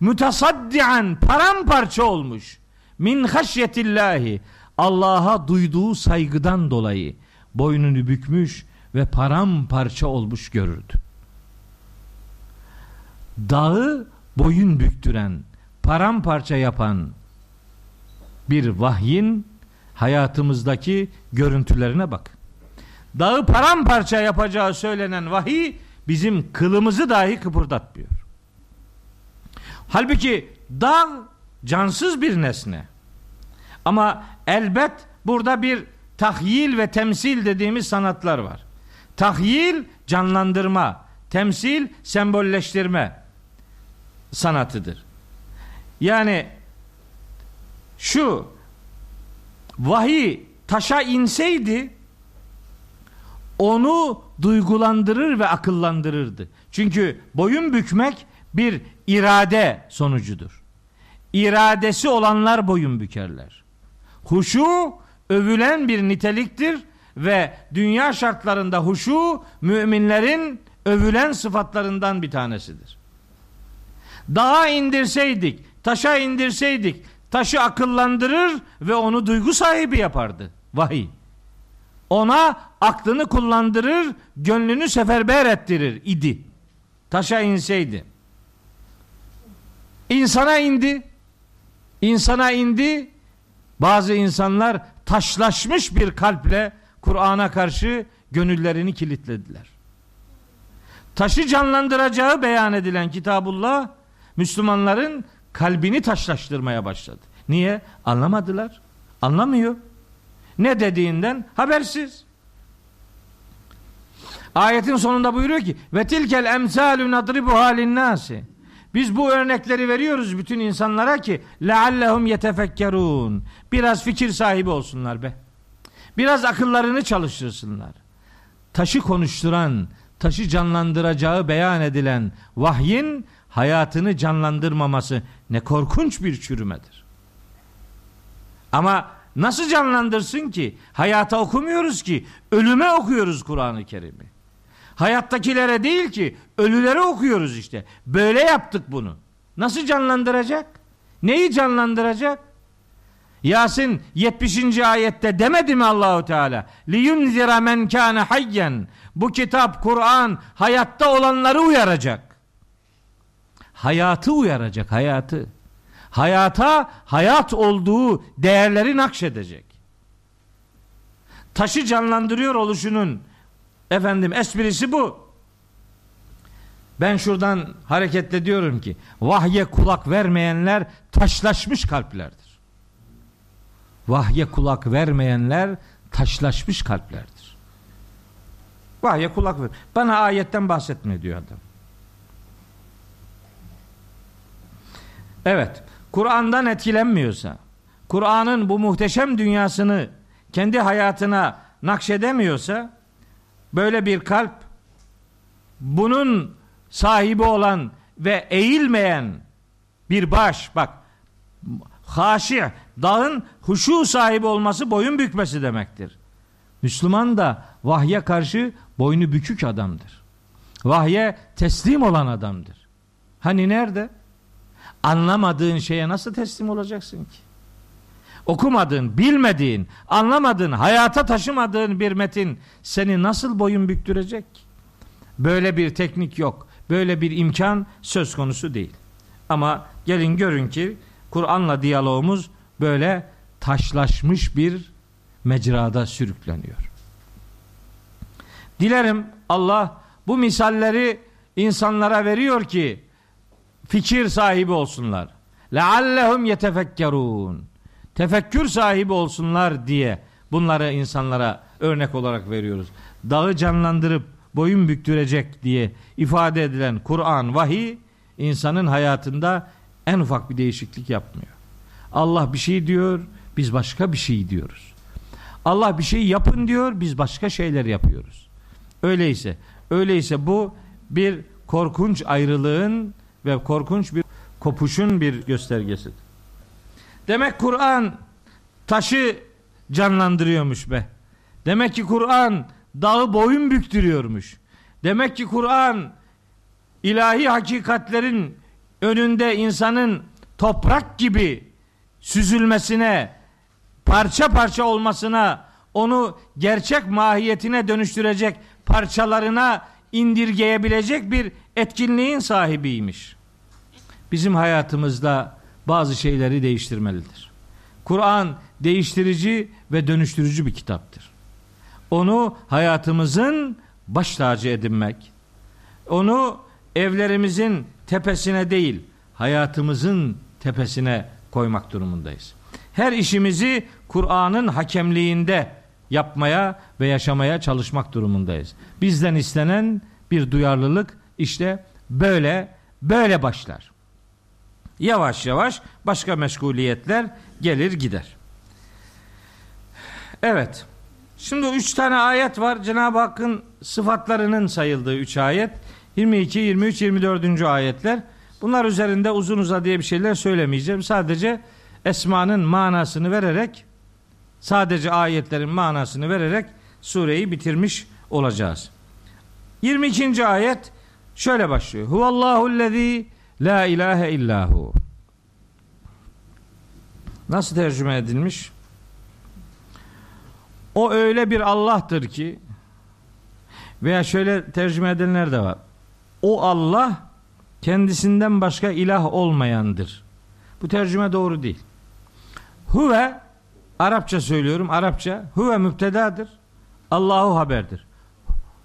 mütesaddian paramparça olmuş min haşyetillahi Allah'a duyduğu saygıdan dolayı boynunu bükmüş ve paramparça olmuş görürdü. Dağı boyun büktüren, paramparça yapan bir vahyin hayatımızdaki görüntülerine bak. Dağı paramparça yapacağı söylenen vahiy bizim kılımızı dahi kıpırdatmıyor. Halbuki dağ cansız bir nesne. Ama elbet burada bir tahyil ve temsil dediğimiz sanatlar var. Tahyil canlandırma, temsil sembolleştirme sanatıdır. Yani şu vahiy taşa inseydi onu duygulandırır ve akıllandırırdı. Çünkü boyun bükmek bir irade sonucudur. İradesi olanlar boyun bükerler. Huşu övülen bir niteliktir ve dünya şartlarında huşu müminlerin övülen sıfatlarından bir tanesidir. Dağa indirseydik, taşa indirseydik, taşı akıllandırır ve onu duygu sahibi yapardı. Vahiy. Ona aklını kullandırır, gönlünü seferber ettirir idi. Taşa inseydi. İnsana indi. insana indi. Bazı insanlar taşlaşmış bir kalple Kur'an'a karşı gönüllerini kilitlediler. Taşı canlandıracağı beyan edilen Kitabullah Müslümanların kalbini taşlaştırmaya başladı. Niye? Anlamadılar. Anlamıyor. Ne dediğinden habersiz. Ayetin sonunda buyuruyor ki ve tilkel emsalü nadribu halin nasi. Biz bu örnekleri veriyoruz bütün insanlara ki leallehum yetefekkerun. Biraz fikir sahibi olsunlar be. Biraz akıllarını çalıştırsınlar. Taşı konuşturan, taşı canlandıracağı beyan edilen vahyin hayatını canlandırmaması ne korkunç bir çürümedir. Ama nasıl canlandırsın ki? Hayata okumuyoruz ki, ölüme okuyoruz Kur'an-ı Kerim'i. Hayattakilere değil ki, ölülere okuyoruz işte. Böyle yaptık bunu. Nasıl canlandıracak? Neyi canlandıracak? Yasin 70. ayette demedi mi Allahu Teala? Liyunzira men kana hayyen. Bu kitap Kur'an hayatta olanları uyaracak. Hayatı uyaracak, hayatı. Hayata hayat olduğu değerleri nakşedecek. Taşı canlandırıyor oluşunun efendim esprisi bu. Ben şuradan hareketle diyorum ki vahye kulak vermeyenler taşlaşmış kalplerdir. Vahye kulak vermeyenler taşlaşmış kalplerdir. Vahye kulak ver. Bana ayetten bahsetme diyor adam. Evet. Kur'an'dan etkilenmiyorsa, Kur'an'ın bu muhteşem dünyasını kendi hayatına nakşedemiyorsa, böyle bir kalp bunun sahibi olan ve eğilmeyen bir baş, bak haşi, dağın huşu sahibi olması boyun bükmesi demektir. Müslüman da vahye karşı boynu bükük adamdır. Vahye teslim olan adamdır. Hani nerede? Anlamadığın şeye nasıl teslim olacaksın ki? Okumadığın, bilmediğin, anlamadığın, hayata taşımadığın bir metin seni nasıl boyun büktürecek? Böyle bir teknik yok. Böyle bir imkan söz konusu değil. Ama gelin görün ki Kur'an'la diyalogumuz böyle taşlaşmış bir mecrada sürükleniyor. Dilerim Allah bu misalleri insanlara veriyor ki fikir sahibi olsunlar. Leallehum yetefekkerun. Tefekkür sahibi olsunlar diye bunları insanlara örnek olarak veriyoruz. Dağı canlandırıp boyun büktürecek diye ifade edilen Kur'an, vahiy insanın hayatında en ufak bir değişiklik yapmıyor. Allah bir şey diyor, biz başka bir şey diyoruz. Allah bir şey yapın diyor, biz başka şeyler yapıyoruz. Öyleyse, öyleyse bu bir korkunç ayrılığın ve korkunç bir kopuşun bir göstergesidir. Demek Kur'an taşı canlandırıyormuş be. Demek ki Kur'an dağı boyun büktürüyormuş. Demek ki Kur'an ilahi hakikatlerin önünde insanın toprak gibi süzülmesine, parça parça olmasına, onu gerçek mahiyetine dönüştürecek parçalarına indirgeyebilecek bir etkinliğin sahibiymiş. Bizim hayatımızda bazı şeyleri değiştirmelidir. Kur'an değiştirici ve dönüştürücü bir kitaptır. Onu hayatımızın baş tacı edinmek, onu evlerimizin tepesine değil, hayatımızın tepesine koymak durumundayız. Her işimizi Kur'an'ın hakemliğinde yapmaya ve yaşamaya çalışmak durumundayız. Bizden istenen bir duyarlılık işte böyle böyle başlar. Yavaş yavaş başka meşguliyetler gelir gider. Evet. Şimdi üç tane ayet var. Cenab-ı Hakk'ın sıfatlarının sayıldığı üç ayet. 22, 23, 24. ayetler. Bunlar üzerinde uzun uzadıya bir şeyler söylemeyeceğim. Sadece esmanın manasını vererek sadece ayetlerin manasını vererek sureyi bitirmiş olacağız. 22. ayet şöyle başlıyor. Huvallahu lezî la ilahe illahu. Nasıl tercüme edilmiş? O öyle bir Allah'tır ki veya şöyle tercüme edenler de var. O Allah kendisinden başka ilah olmayandır. Bu tercüme doğru değil. Huve Arapça söylüyorum Arapça. Huve müptedadır. Allahu haberdir.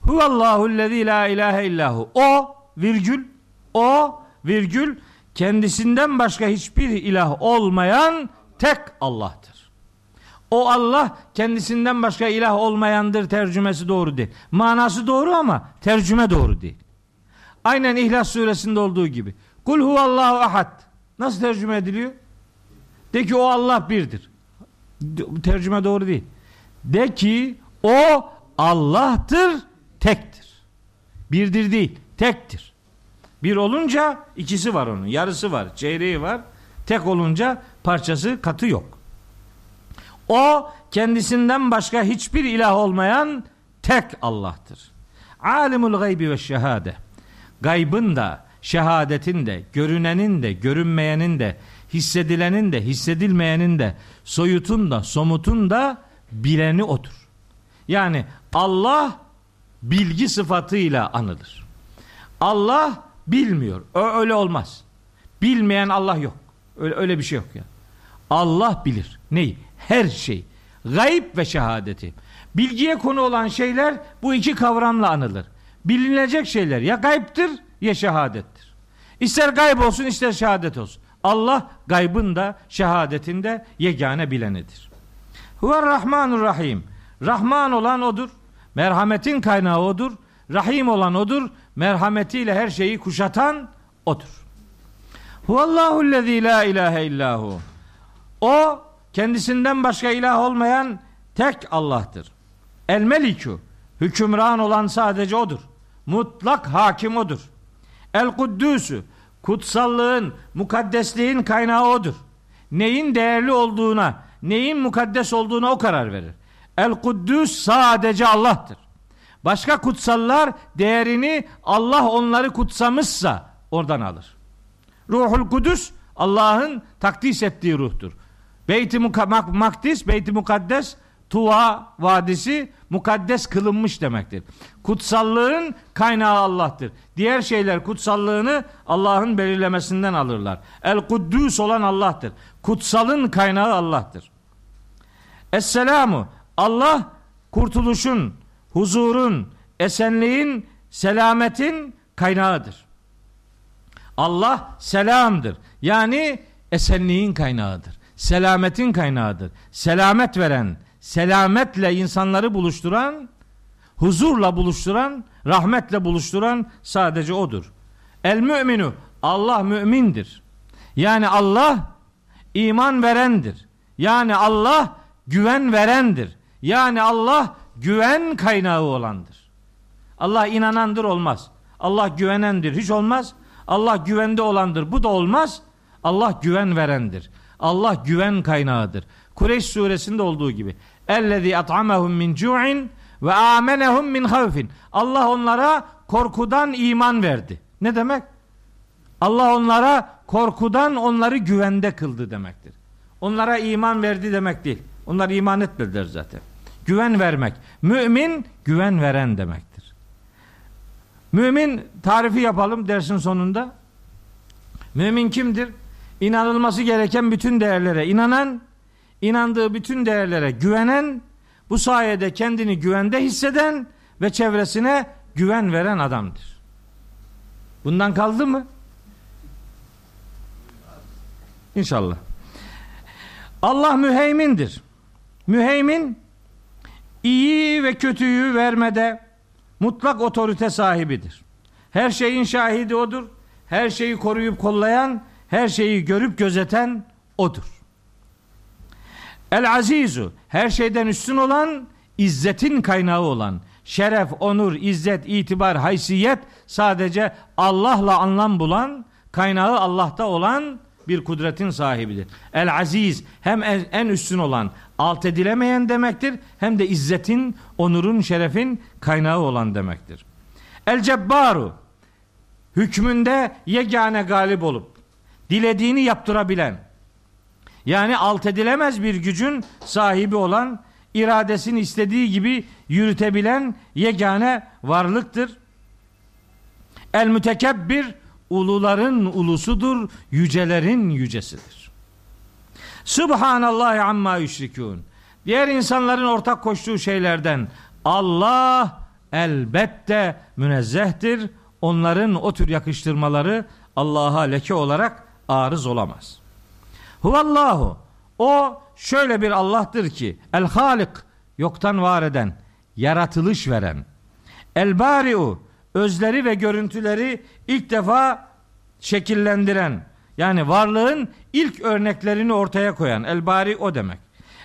Huvallahu lezî la ilahe illahu. O virgül o virgül kendisinden başka hiçbir ilah olmayan tek Allah'tır. O Allah kendisinden başka ilah olmayandır tercümesi doğru değil. Manası doğru ama tercüme doğru değil. Aynen İhlas suresinde olduğu gibi. Kul huvallahu ahad. Nasıl tercüme ediliyor? De ki o Allah birdir. Tercüme doğru değil. De ki o Allah'tır, tektir. Birdir değil, tektir. Bir olunca ikisi var onun. Yarısı var, çeyreği var. Tek olunca parçası katı yok. O kendisinden başka hiçbir ilah olmayan tek Allah'tır. Alimul gaybi ve şehade. Gaybın da, şehadetin de, görünenin de, görünmeyenin de, hissedilenin de, hissedilmeyenin de, soyutun da, somutun da bileni odur. Yani Allah bilgi sıfatıyla anılır. Allah bilmiyor. Öyle olmaz. Bilmeyen Allah yok. Öyle, öyle bir şey yok ya. Allah bilir. Neyi? Her şey. Gayb ve şehadeti. Bilgiye konu olan şeyler bu iki kavramla anılır. Bilinecek şeyler ya gayiptir ya şehadettir. İster gayb olsun ister şehadet olsun. Allah gaybın da şehadetin de yegane bilenidir. Huve Rahmanur Rahim. Rahman olan odur. Merhametin kaynağı odur. Rahim olan odur. Merhametiyle her şeyi kuşatan odur. Huvallahu lezî la ilahe illahu. O kendisinden başka ilah olmayan tek Allah'tır. El Melikü hükümran olan sadece odur. Mutlak hakim odur. El Kuddüsü kutsallığın, mukaddesliğin kaynağı odur. Neyin değerli olduğuna, neyin mukaddes olduğuna o karar verir. El Kuddüs sadece Allah'tır. Başka kutsallar değerini Allah onları kutsamışsa oradan alır. Ruhul Kudüs Allah'ın takdis ettiği ruhtur. Beyt-i Makdis, Beyt-i Mukaddes, Tuva Vadisi mukaddes kılınmış demektir. Kutsallığın kaynağı Allah'tır. Diğer şeyler kutsallığını Allah'ın belirlemesinden alırlar. El Kuddüs olan Allah'tır. Kutsalın kaynağı Allah'tır. Esselamu Allah kurtuluşun, huzurun, esenliğin, selametin kaynağıdır. Allah selamdır. Yani esenliğin kaynağıdır. Selametin kaynağıdır. Selamet veren, selametle insanları buluşturan, huzurla buluşturan, rahmetle buluşturan sadece odur. El müminu Allah mümindir. Yani Allah iman verendir. Yani Allah güven verendir. Yani Allah güven kaynağı olandır. Allah inanandır olmaz. Allah güvenendir hiç olmaz. Allah güvende olandır bu da olmaz. Allah güven verendir. Allah güven kaynağıdır. Kureyş suresinde olduğu gibi. Ellezî at'amehum min cu'in ve amenehum min havfin. Allah onlara korkudan iman verdi. Ne demek? Allah onlara korkudan onları güvende kıldı demektir. Onlara iman verdi demek değil. Onlar iman etmediler zaten. Güven vermek. Mümin güven veren demektir. Mümin tarifi yapalım dersin sonunda. Mümin kimdir? İnanılması gereken bütün değerlere inanan, inandığı bütün değerlere güvenen, bu sayede kendini güvende hisseden ve çevresine güven veren adamdır. Bundan kaldı mı? İnşallah. Allah müheymindir. Müheymin iyi ve kötüyü vermede mutlak otorite sahibidir. Her şeyin şahidi odur. Her şeyi koruyup kollayan, her şeyi görüp gözeten odur. El azizu her şeyden üstün olan, izzetin kaynağı olan, şeref, onur, izzet, itibar, haysiyet sadece Allah'la anlam bulan, kaynağı Allah'ta olan bir kudretin sahibidir. El aziz hem en üstün olan, alt edilemeyen demektir, hem de izzetin, onurun, şerefin kaynağı olan demektir. El cebbaru hükmünde yegane galip olup dilediğini yaptırabilen yani alt edilemez bir gücün sahibi olan iradesini istediği gibi yürütebilen yegane varlıktır. El mütekebbir uluların ulusudur, yücelerin yücesidir. Subhanallahi amma yüşrikûn. Diğer insanların ortak koştuğu şeylerden Allah elbette münezzehtir. Onların o tür yakıştırmaları Allah'a leke olarak arız olamaz. Huvallahu o şöyle bir Allah'tır ki el halik yoktan var eden, yaratılış veren. El bari'u özleri ve görüntüleri ilk defa şekillendiren yani varlığın ilk örneklerini ortaya koyan el bari o demek.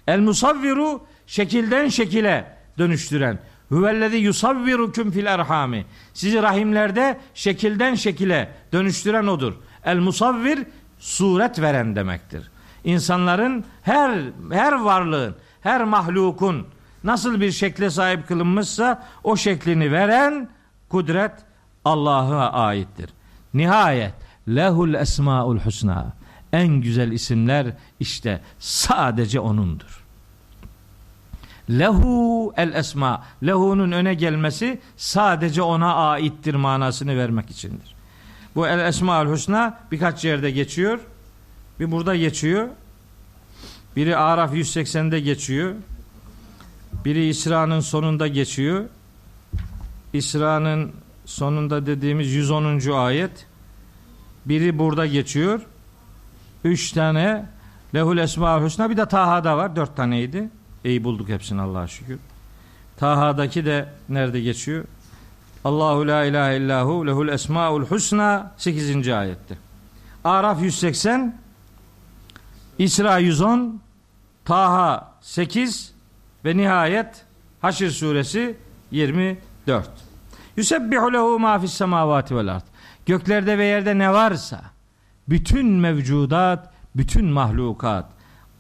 El musavviru şekilden şekile dönüştüren. Huvellezî yusavvirukum fil erhami. Sizi rahimlerde şekilden şekile dönüştüren odur. El musavvir suret veren demektir. İnsanların her her varlığın, her mahlukun nasıl bir şekle sahip kılınmışsa o şeklini veren kudret Allah'a aittir. Nihayet lehul esmaul husna. En güzel isimler işte sadece onundur. Lehu el esma. Lehu'nun öne gelmesi sadece ona aittir manasını vermek içindir. Bu el esmaül husna birkaç yerde geçiyor. Bir burada geçiyor. Biri Araf 180'de geçiyor. Biri İsra'nın sonunda geçiyor. İsra'nın sonunda dediğimiz 110. ayet. Biri burada geçiyor. Üç tane Lehul Esmaül Hüsna bir de Taha'da var. Dört taneydi. İyi bulduk hepsini Allah'a şükür. Taha'daki de nerede geçiyor? Allahu la ilahe illahu lehul esmaul husna 8. ayette. Araf 180 İsra 110 Taha 8 ve nihayet Haşr suresi 24. Yusebbihu lehu ma fis semavati vel ard. Göklerde ve yerde ne varsa bütün mevcudat, bütün mahlukat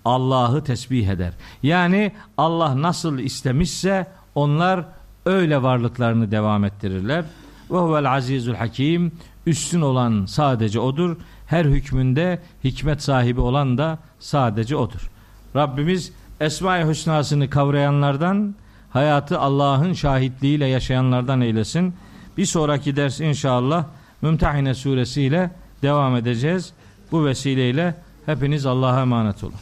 Allah'ı tesbih eder. Yani Allah nasıl istemişse onlar öyle varlıklarını devam ettirirler. Ve huvel azizul hakim. Üstün olan sadece odur. Her hükmünde hikmet sahibi olan da sadece odur. Rabbimiz Esma-i Hüsna'sını kavrayanlardan, hayatı Allah'ın şahitliğiyle yaşayanlardan eylesin. Bir sonraki ders inşallah Mümtehine suresiyle devam edeceğiz. Bu vesileyle hepiniz Allah'a emanet olun.